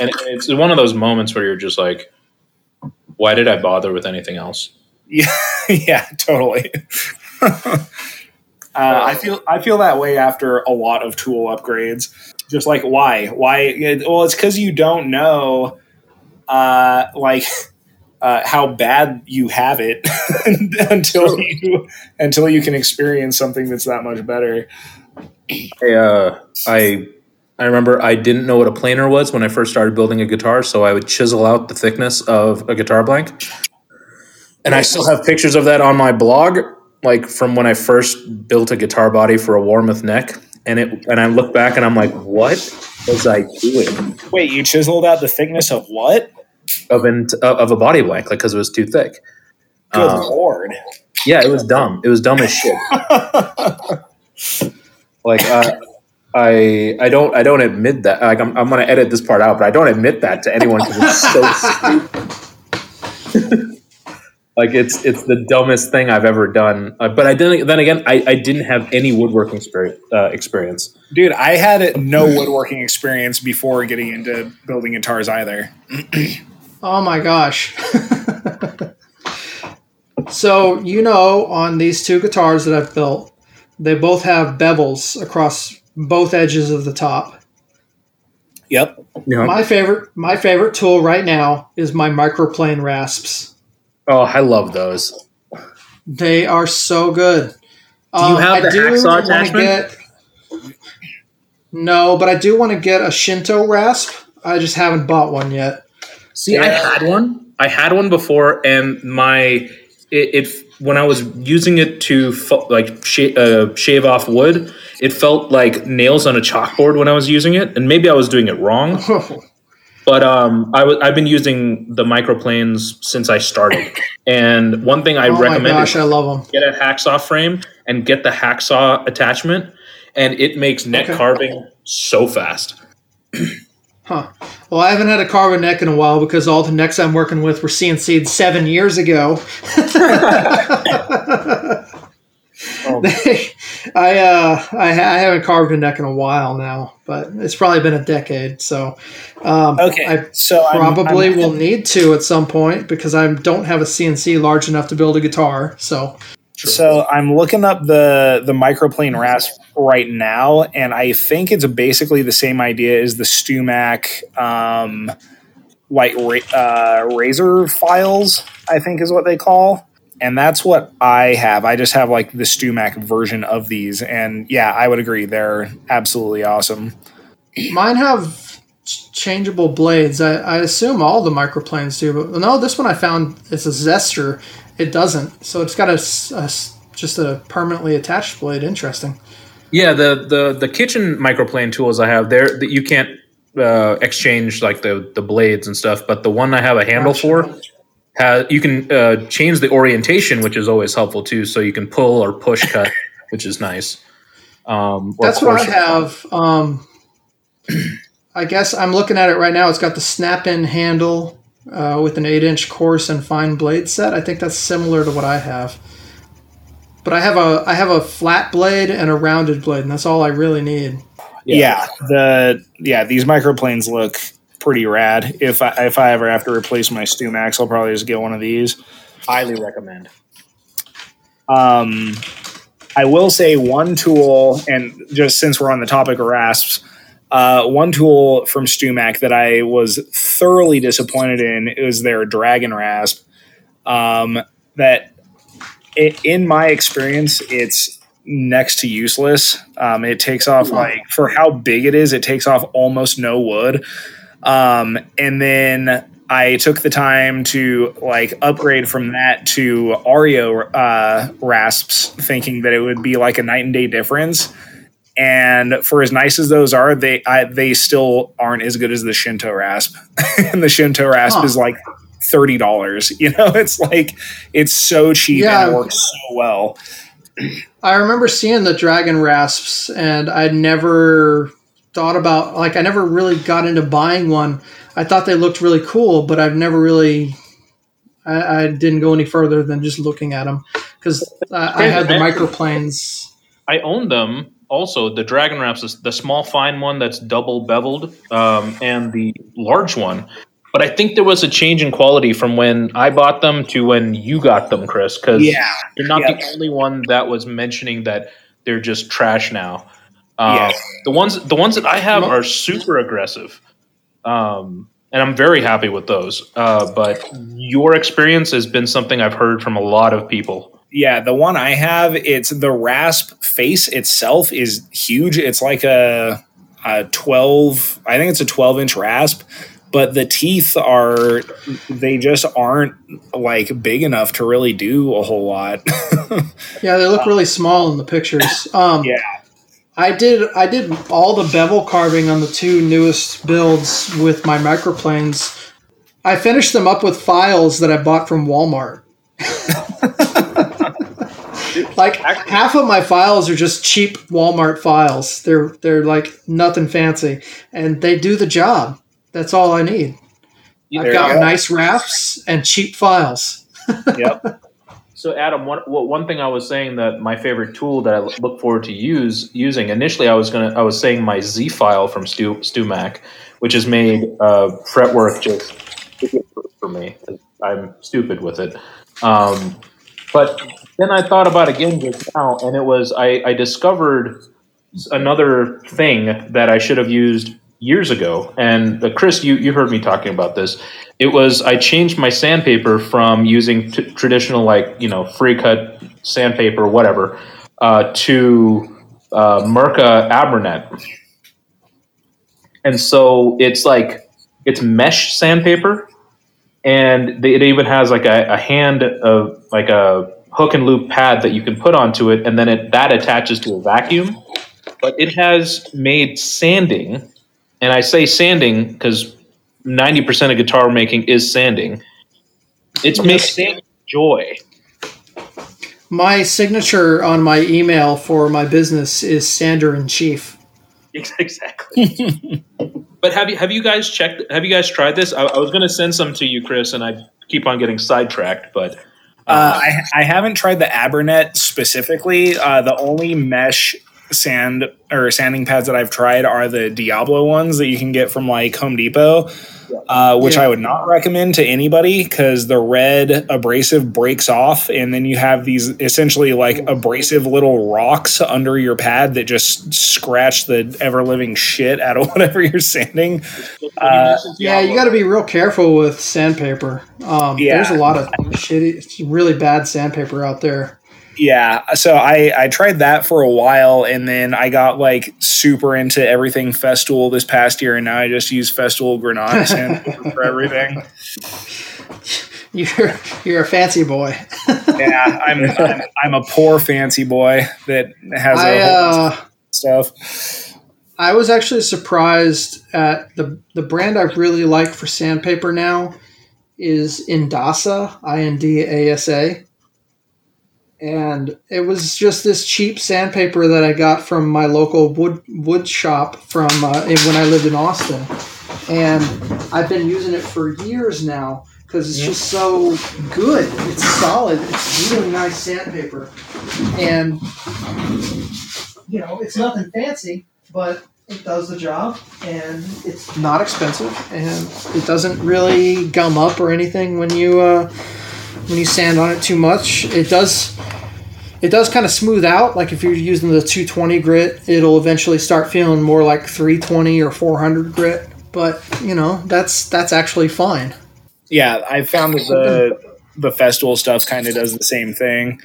[SPEAKER 2] and it's one of those moments where you're just like, why did I bother with anything else?
[SPEAKER 4] Yeah, [laughs] yeah, totally. [laughs] uh, I feel I feel that way after a lot of tool upgrades. Just like why? Why? Well, it's because you don't know, uh, like [laughs] uh, how bad you have it [laughs] until you until you can experience something that's that much better.
[SPEAKER 2] I, uh, I I remember I didn't know what a planer was when I first started building a guitar, so I would chisel out the thickness of a guitar blank. And I still have pictures of that on my blog, like from when I first built a guitar body for a Warmoth neck. And it and I look back and I'm like, what was I doing
[SPEAKER 4] Wait, you chiseled out the thickness of what?
[SPEAKER 2] of an, of a body blank, like because it was too thick.
[SPEAKER 4] Good
[SPEAKER 2] Um,
[SPEAKER 4] lord!
[SPEAKER 2] yeah, it was dumb. It was dumb as shit. [laughs] like uh, I I don't I don't admit that. Like I'm I'm gonna edit this part out, but I don't admit that to anyone because it's so [laughs] stupid. [laughs] like it's it's the dumbest thing I've ever done. Uh, but I didn't. Then again, I, I didn't have any woodworking experience. Uh, experience.
[SPEAKER 4] Dude, I had no woodworking experience before getting into building guitars either. [clears throat]
[SPEAKER 3] Oh my gosh. [laughs] so, you know, on these two guitars that I've built, they both have bevels across both edges of the top.
[SPEAKER 4] Yep.
[SPEAKER 2] You know?
[SPEAKER 3] My favorite my favorite tool right now is my microplane rasps.
[SPEAKER 2] Oh, I love those.
[SPEAKER 3] They are so good. Do
[SPEAKER 2] you have the hacksaw attachment?
[SPEAKER 3] Get, no, but I do want to get a Shinto rasp. I just haven't bought one yet.
[SPEAKER 2] See, I had one. I had one before, and my it, it when I was using it to fu- like sh- uh, shave off wood, it felt like nails on a chalkboard when I was using it, and maybe I was doing it wrong. [laughs] But um, I was I've been using the microplanes since I started, and one thing I
[SPEAKER 3] oh
[SPEAKER 2] recommend
[SPEAKER 3] gosh,
[SPEAKER 2] is
[SPEAKER 3] I love them.
[SPEAKER 2] get a hacksaw frame and get the hacksaw attachment, and it makes neck
[SPEAKER 3] Okay.
[SPEAKER 2] carving so fast.
[SPEAKER 3] Huh. Well, I haven't had a carbon neck in a while because all the necks I'm working with were CNC'd seven years ago. [laughs]
[SPEAKER 2] Oh.
[SPEAKER 3] They- I, uh, I ha- I haven't carved a neck in a while now, but it's probably been a decade. So, um,
[SPEAKER 4] Okay,
[SPEAKER 3] I
[SPEAKER 4] so I'm-
[SPEAKER 3] probably
[SPEAKER 4] I'm-
[SPEAKER 3] will need to at some point because I don't have a CNC large enough to build a guitar. So,
[SPEAKER 4] So I'm looking up the the microplane rasp right now, and I think it's basically the same idea as the StewMac um, white ra- uh, razor files. I think is what they call, and that's what I have. I just have like the StewMac version of these, and yeah, I would agree they're absolutely awesome.
[SPEAKER 3] mine have changeable blades. I, I assume all the microplanes do, but no, this one I found it's a Zester. It doesn't. So it's got a just a permanently attached blade. Interesting.
[SPEAKER 2] Yeah, the the the kitchen microplane tools I have there that you can't uh, exchange like the the blades and stuff, but the one I have a handle for has you can uh, change the orientation, which is always helpful too. So you can pull or push cut, [laughs] which is nice. Um,
[SPEAKER 3] That's what I have. Um, [clears throat] I guess I'm looking at it right now. It's got the snap-in handle uh, with an eight-inch coarse and fine blade set. I think that's similar to what I have. But I have a I have a flat blade and a rounded blade, and that's all I really need.
[SPEAKER 4] Yeah. the yeah these microplanes look pretty rad. If I if I ever have to replace my StewMacs, I'll probably just get one of these.
[SPEAKER 2] highly recommend.
[SPEAKER 4] Um, I will say one tool, and just since we're on the topic of rasps, uh, one tool from StewMac that I was thoroughly disappointed in is their Dragon Rasp. Um, that, i in my experience, it's next to useless. Um, it takes off like for how big it is, it takes off almost no wood. Um, and then I took the time to like upgrade from that to Auriou uh, rasps, thinking that it would be like a night and day difference. And for as nice as those are, they I, they still aren't as good as the Shinto rasp. [laughs] and the Shinto rasp
[SPEAKER 3] Huh.
[SPEAKER 4] is like thirty dollars. [laughs] You know, it's like it's so cheap
[SPEAKER 3] Yeah.
[SPEAKER 4] and it works so well.
[SPEAKER 3] I remember seeing the dragon rasps, and I'd never thought about like I never really got into buying one. I thought they looked really cool, but I've never really. I, I didn't go any further than just looking at them because I, I had the microplanes.
[SPEAKER 2] I own them. Also, the Dragon Wraps, is the small fine one that's double beveled, um, and the large one. But I think there was a change in quality from when I bought them to when you got them, Kris. Because
[SPEAKER 4] Yeah,
[SPEAKER 2] you're not
[SPEAKER 4] yeah.
[SPEAKER 2] the only one that was mentioning that they're just trash now. Uh,
[SPEAKER 4] Yes.
[SPEAKER 2] The ones, the ones that I have are super aggressive, um, and I'm very happy with those. Uh, but your experience has been something I've heard from a lot of people.
[SPEAKER 4] Yeah, the one I have, it's the rasp face itself is huge. It's like a, a 12, I think it's a 12 inch rasp, but the teeth are, they just aren't like big enough to really do a whole lot. [laughs]
[SPEAKER 3] Yeah, they look really small in the pictures. Um,
[SPEAKER 4] Yeah.
[SPEAKER 3] I did. I did all the bevel carving on the two newest builds with my microplanes. I finished them up with files that I bought from Walmart. [laughs] like half of my files are just cheap Walmart files. They're they're like nothing fancy, and they do the job. That's all I need.
[SPEAKER 4] There
[SPEAKER 3] I've got
[SPEAKER 4] go.
[SPEAKER 3] nice rafts and cheap files. [laughs]
[SPEAKER 4] yep.
[SPEAKER 2] So, Adam, one one thing I was saying that my favorite tool that I look forward to use using initially, I was gonna I was saying my Z file from Stu StewMac, which has made uh, fretwork just for, me. I'm stupid with it, um, but then I thought about again just now, and it was I, I discovered another thing that I should have used years ago. And uh, Kris, you you heard me talking about this. It was I changed my sandpaper from using t- traditional like you know free cut sandpaper whatever uh, to uh, Mirka Abranet, and so it's like it's mesh sandpaper, and they, it even has like a, a hand of like a hook and loop pad that you can put onto it, and then it that attaches to a vacuum. But it has made sanding, and I say sanding because ninety percent of guitar making is sanding. It's made
[SPEAKER 3] Yes.
[SPEAKER 2] sanding joy.
[SPEAKER 3] My signature on my email for my business is Sander in Chief.
[SPEAKER 2] Exactly. [laughs] But have you have you guys checked? Have you guys tried this? I, I was going to send some to you, Kris, and I keep on getting sidetracked. But
[SPEAKER 4] Uh, I, I haven't tried the Abranet specifically. Uh, the only mesh sand or sanding pads that I've tried are the Diablo ones that you can get from like Home Depot, uh, which
[SPEAKER 3] Yeah.
[SPEAKER 4] I would not recommend to anybody because the red abrasive breaks off, and then you have these essentially like abrasive little rocks under your pad that just scratch the ever living shit out of [laughs] whatever you're sanding. Uh,
[SPEAKER 3] Yeah, you got to be real careful with sandpaper. Um,
[SPEAKER 4] Yeah.
[SPEAKER 3] There's a lot of shitty, really bad sandpaper out there.
[SPEAKER 4] Yeah, so I I tried that for a while, and then I got like super into everything Festool this past year, and now I just use Festool Granat sandpaper [laughs] for everything.
[SPEAKER 3] You're you're a fancy boy.
[SPEAKER 4] Yeah, I'm, [laughs] I'm I'm a poor fancy boy that has
[SPEAKER 3] I
[SPEAKER 4] a whole
[SPEAKER 3] uh,
[SPEAKER 4] stuff.
[SPEAKER 3] I was actually surprised at the the brand I really like for sandpaper now is Indasa, I N D A S A. And it was just this cheap sandpaper that I got from my local wood wood shop from uh, when I lived in Austin, and I've been using it for years now because it's just so good. It's solid. It's really nice sandpaper, and you know it's nothing fancy, but it does the job and it's not expensive and it doesn't really gum up or anything when you uh, when you sand on it too much it does it does kind of smooth out. Like if you're using the 220 grit it'll eventually start feeling more like 320 or 400 grit. But you know that's that's actually fine.
[SPEAKER 4] Yeah, I found that the the Festool stuff kind of does the same thing.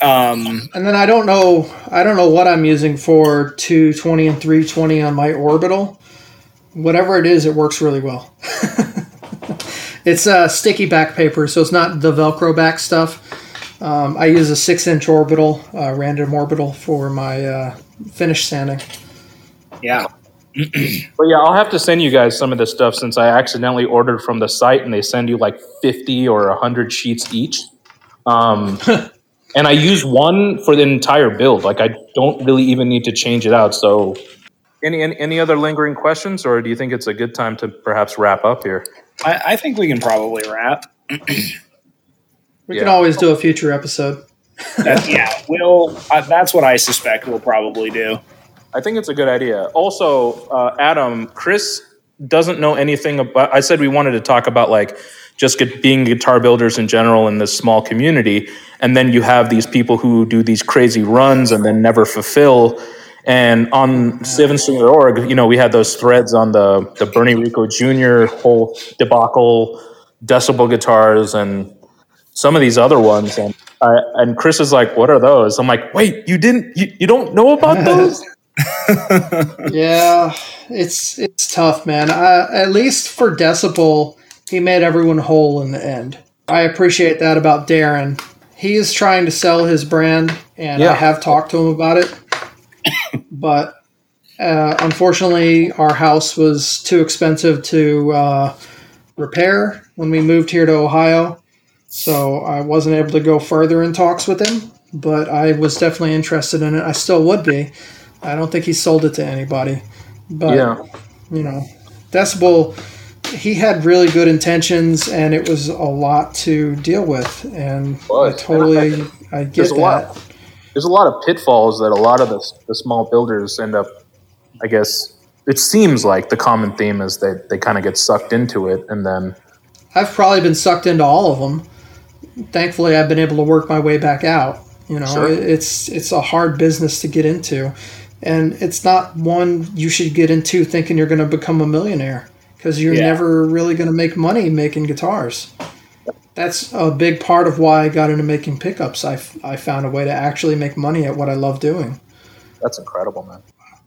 [SPEAKER 4] Um,
[SPEAKER 3] and then i don't know i don't know what i'm using for 220 and 320 on my orbital. Whatever it is it works really well [laughs] [laughs] it's uh, sticky back paper so it's not the velcro back stuff um, i use a six inch orbital uh, random orbital for my uh, finish sanding
[SPEAKER 4] yeah, [clears throat]
[SPEAKER 2] But yeah, I'll have to send you guys some of this stuff since I accidentally ordered from the site and they send you like 50 or 100 sheets each. Um, [laughs] and I use one for the entire build. Like I don't really even need to change it out. So, any, any, any other lingering questions, or do you think it's a good time to perhaps wrap up here?
[SPEAKER 4] I, I think we can probably wrap.
[SPEAKER 3] we
[SPEAKER 2] Yeah.
[SPEAKER 3] can always do a future episode
[SPEAKER 4] That- [laughs] yeah, we'll. Uh, that's what I suspect we'll probably do.
[SPEAKER 2] I think it's a good idea. Also, uh, Adam, Kris doesn't know anything about. I said we wanted to talk about like just get, being guitar builders in general in this small community, and then you have these people who do these crazy runs and then never fulfill. And on sevenstring.org, you know, we had those threads on the the Bernie Rico Jr. whole debacle, decibel guitars, and some of these other ones. And I, and Kris is like, "What are those?" I'm like, "Wait, you didn't? You, you don't know about [laughs] those?"
[SPEAKER 3] yeah it's it's tough man uh, at least for decibel he made everyone whole in the end i appreciate that about darren he is trying to sell his brand and i have talked to him about it but uh, unfortunately our house was too expensive to uh, repair when we moved here to ohio. So i wasn't able to go further in talks with him but i was definitely interested in it. I still would be. I don't think he sold it to anybody. But
[SPEAKER 2] yeah.
[SPEAKER 3] you know, Decibel, he had really good intentions, and it was a lot to deal with, and I totally, I get
[SPEAKER 2] There's
[SPEAKER 3] that.
[SPEAKER 2] There's a lot of pitfalls that a lot of the, the small builders end up. I guess it seems like the common theme is that they kind of get sucked into it, and then
[SPEAKER 3] I've probably been sucked into all of them. Thankfully, I've been able to work my way back out. You know,
[SPEAKER 2] Sure.
[SPEAKER 3] it's it's a hard business to get into, and it's not one you should get into thinking you're going to become a millionaire because you're
[SPEAKER 4] Yeah.
[SPEAKER 3] never really going to make money making guitars. That's a big part of why I got into making pickups. I, I found a way to actually make money at what I love doing.
[SPEAKER 2] that's incredible, man.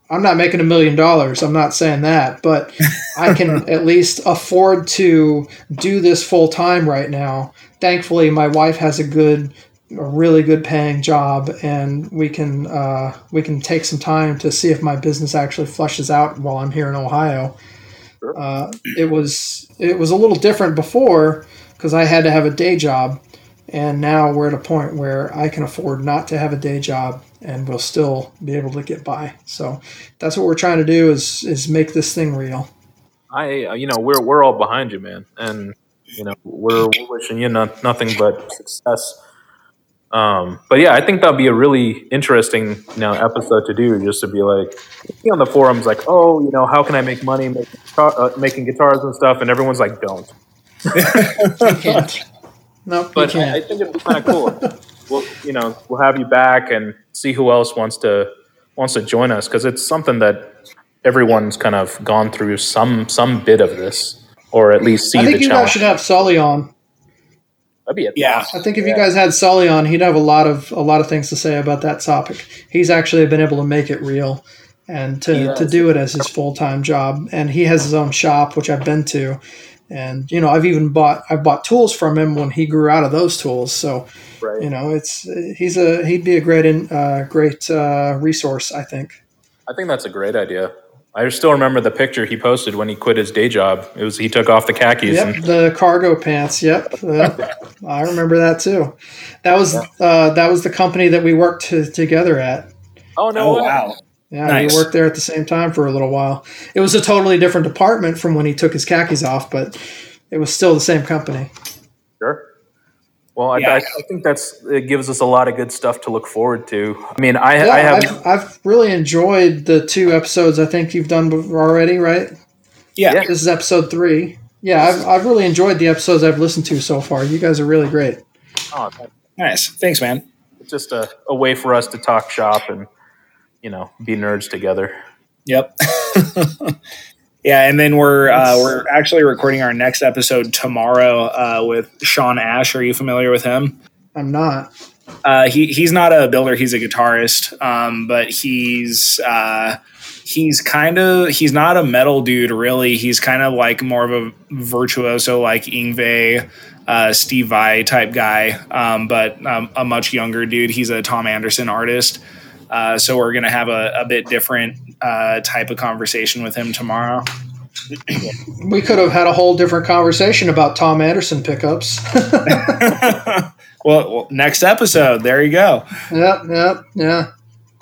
[SPEAKER 3] I'm not making a million dollars. I'm not saying that, but [laughs] I can at least afford to do this full time right now. Thankfully, my wife has a good, a really good paying job, and we can uh, we can take some time to see if my business actually flushes out while I'm here in Ohio.
[SPEAKER 2] Sure.
[SPEAKER 3] Uh, it was it was a little different before because I had to have a day job, and now we're at a point where I can afford not to have a day job and we'll still be able to get by. So that's what we're trying to do is is make this thing real.
[SPEAKER 2] I, uh, you know, we're we're all behind you, man, and you know, we're, we're wishing you not, nothing but success. Um, but yeah, I think that'll be a really interesting, you know, episode to do, just to be like, be on the forums, like, oh, you know, how can I make money making, uh, making guitars and stuff, and everyone's like, don't. [laughs]
[SPEAKER 3] You can't. Nope,
[SPEAKER 2] But
[SPEAKER 3] you
[SPEAKER 2] I, I think it'd be kind of cool. we'll, you know, we'll have you back and see who else wants to wants to join us because it's something that everyone's kind of gone through some some bit of this, or at least see
[SPEAKER 3] I think
[SPEAKER 2] the
[SPEAKER 3] you guys
[SPEAKER 2] challenge.
[SPEAKER 3] should have Sully on.
[SPEAKER 2] That'd be it.
[SPEAKER 4] Yeah.
[SPEAKER 3] I think if you guys had Sully on, he'd have a lot of a lot of things to say about that topic. He's actually been able to make it real and to, to do it as his full time job. And he has his own shop, which I've been to. And you know, I've even bought I've bought tools from him when he grew out of those tools. So
[SPEAKER 2] Right.
[SPEAKER 3] you know, it's he's a he'd be a great in, uh, great uh, resource, I think.
[SPEAKER 2] I think that's a great idea. I still remember the picture he posted when he quit his day job. It was he took off the khakis
[SPEAKER 3] Yep,
[SPEAKER 2] and
[SPEAKER 3] the cargo pants. Yep, Yep. I remember that too. That was uh, that was the company that we worked to, together at.
[SPEAKER 2] oh no,
[SPEAKER 4] Oh wow.
[SPEAKER 3] Yeah,
[SPEAKER 4] Nice.
[SPEAKER 3] we worked there at the same time for a little while. It was a totally different department from when he took his khakis off, but it was still the same company.
[SPEAKER 2] Sure. Well, I,
[SPEAKER 4] Yeah.
[SPEAKER 2] I, I think that's it gives us a lot of good stuff to look forward to. I mean, I,
[SPEAKER 3] Yeah,
[SPEAKER 2] I have
[SPEAKER 3] I've, I've really enjoyed the two episodes I think you've done already, right?
[SPEAKER 4] Yeah.
[SPEAKER 2] Yeah.
[SPEAKER 3] This is episode three. Yeah, I've, I've really enjoyed the episodes I've listened to so far. You guys are really great.
[SPEAKER 2] oh,
[SPEAKER 4] Nice. Thanks, man.
[SPEAKER 2] it's just a, a way for us to talk shop and you know be nerds together.
[SPEAKER 4] Yep. [laughs] yeah, and then we're uh, we're actually recording our next episode tomorrow uh, with Sean Ashe. Are you familiar with him?
[SPEAKER 3] I'm not.
[SPEAKER 4] Uh, he he's not a builder; he's a guitarist. Um, but he's uh, he's kind of he's not a metal dude really. He's kind of like more of a virtuoso, like Yngwie, uh, Steve Vai type guy, um, but um, a much younger dude. He's a Tom Anderson artist. Uh, so we're gonna have a, a bit different uh, type of conversation with him tomorrow. [clears throat]
[SPEAKER 3] We could have had a whole different conversation about Tom Anderson pickups. [laughs]
[SPEAKER 4] well, well, next episode. There you go.
[SPEAKER 3] yep, yep, yeah. [laughs]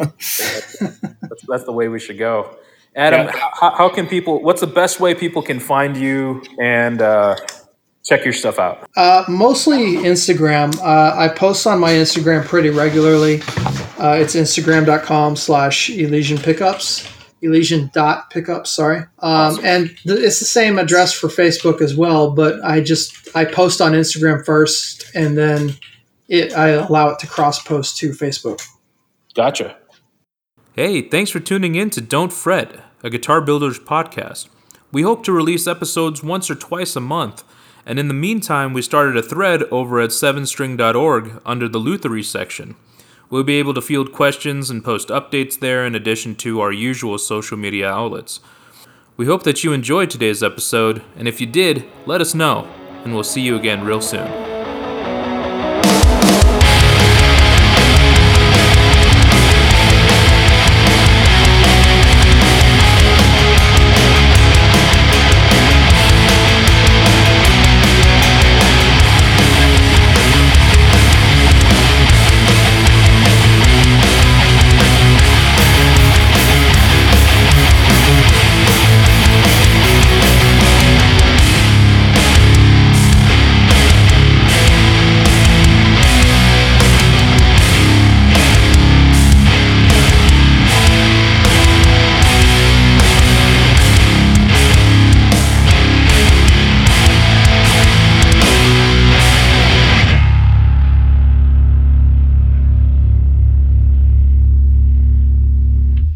[SPEAKER 2] That's, that's the way we should go. Adam,
[SPEAKER 4] Yeah.
[SPEAKER 2] how, how can people? What's the best way people can find you and uh, check your stuff out?
[SPEAKER 3] Uh, mostly Instagram. Uh, I post on my Instagram pretty regularly. Uh, it's instagram.com slash Elysian Pickups. Elysian dot pickups, sorry. Um, and th- it's the same address for Facebook as well, but I just I post on Instagram first and then it I allow it to cross post to Facebook.
[SPEAKER 2] Gotcha.
[SPEAKER 1] Hey, thanks for tuning in to Don't Fret, a Guitar Builders podcast. We hope to release episodes once or twice a month, and in the meantime, we started a thread over at 7string.org under the Luthiery section. We'll be able to field questions and post updates there in addition to our usual social media outlets. We hope that you enjoyed today's episode, and if you did, let us know, and we'll see you again real soon.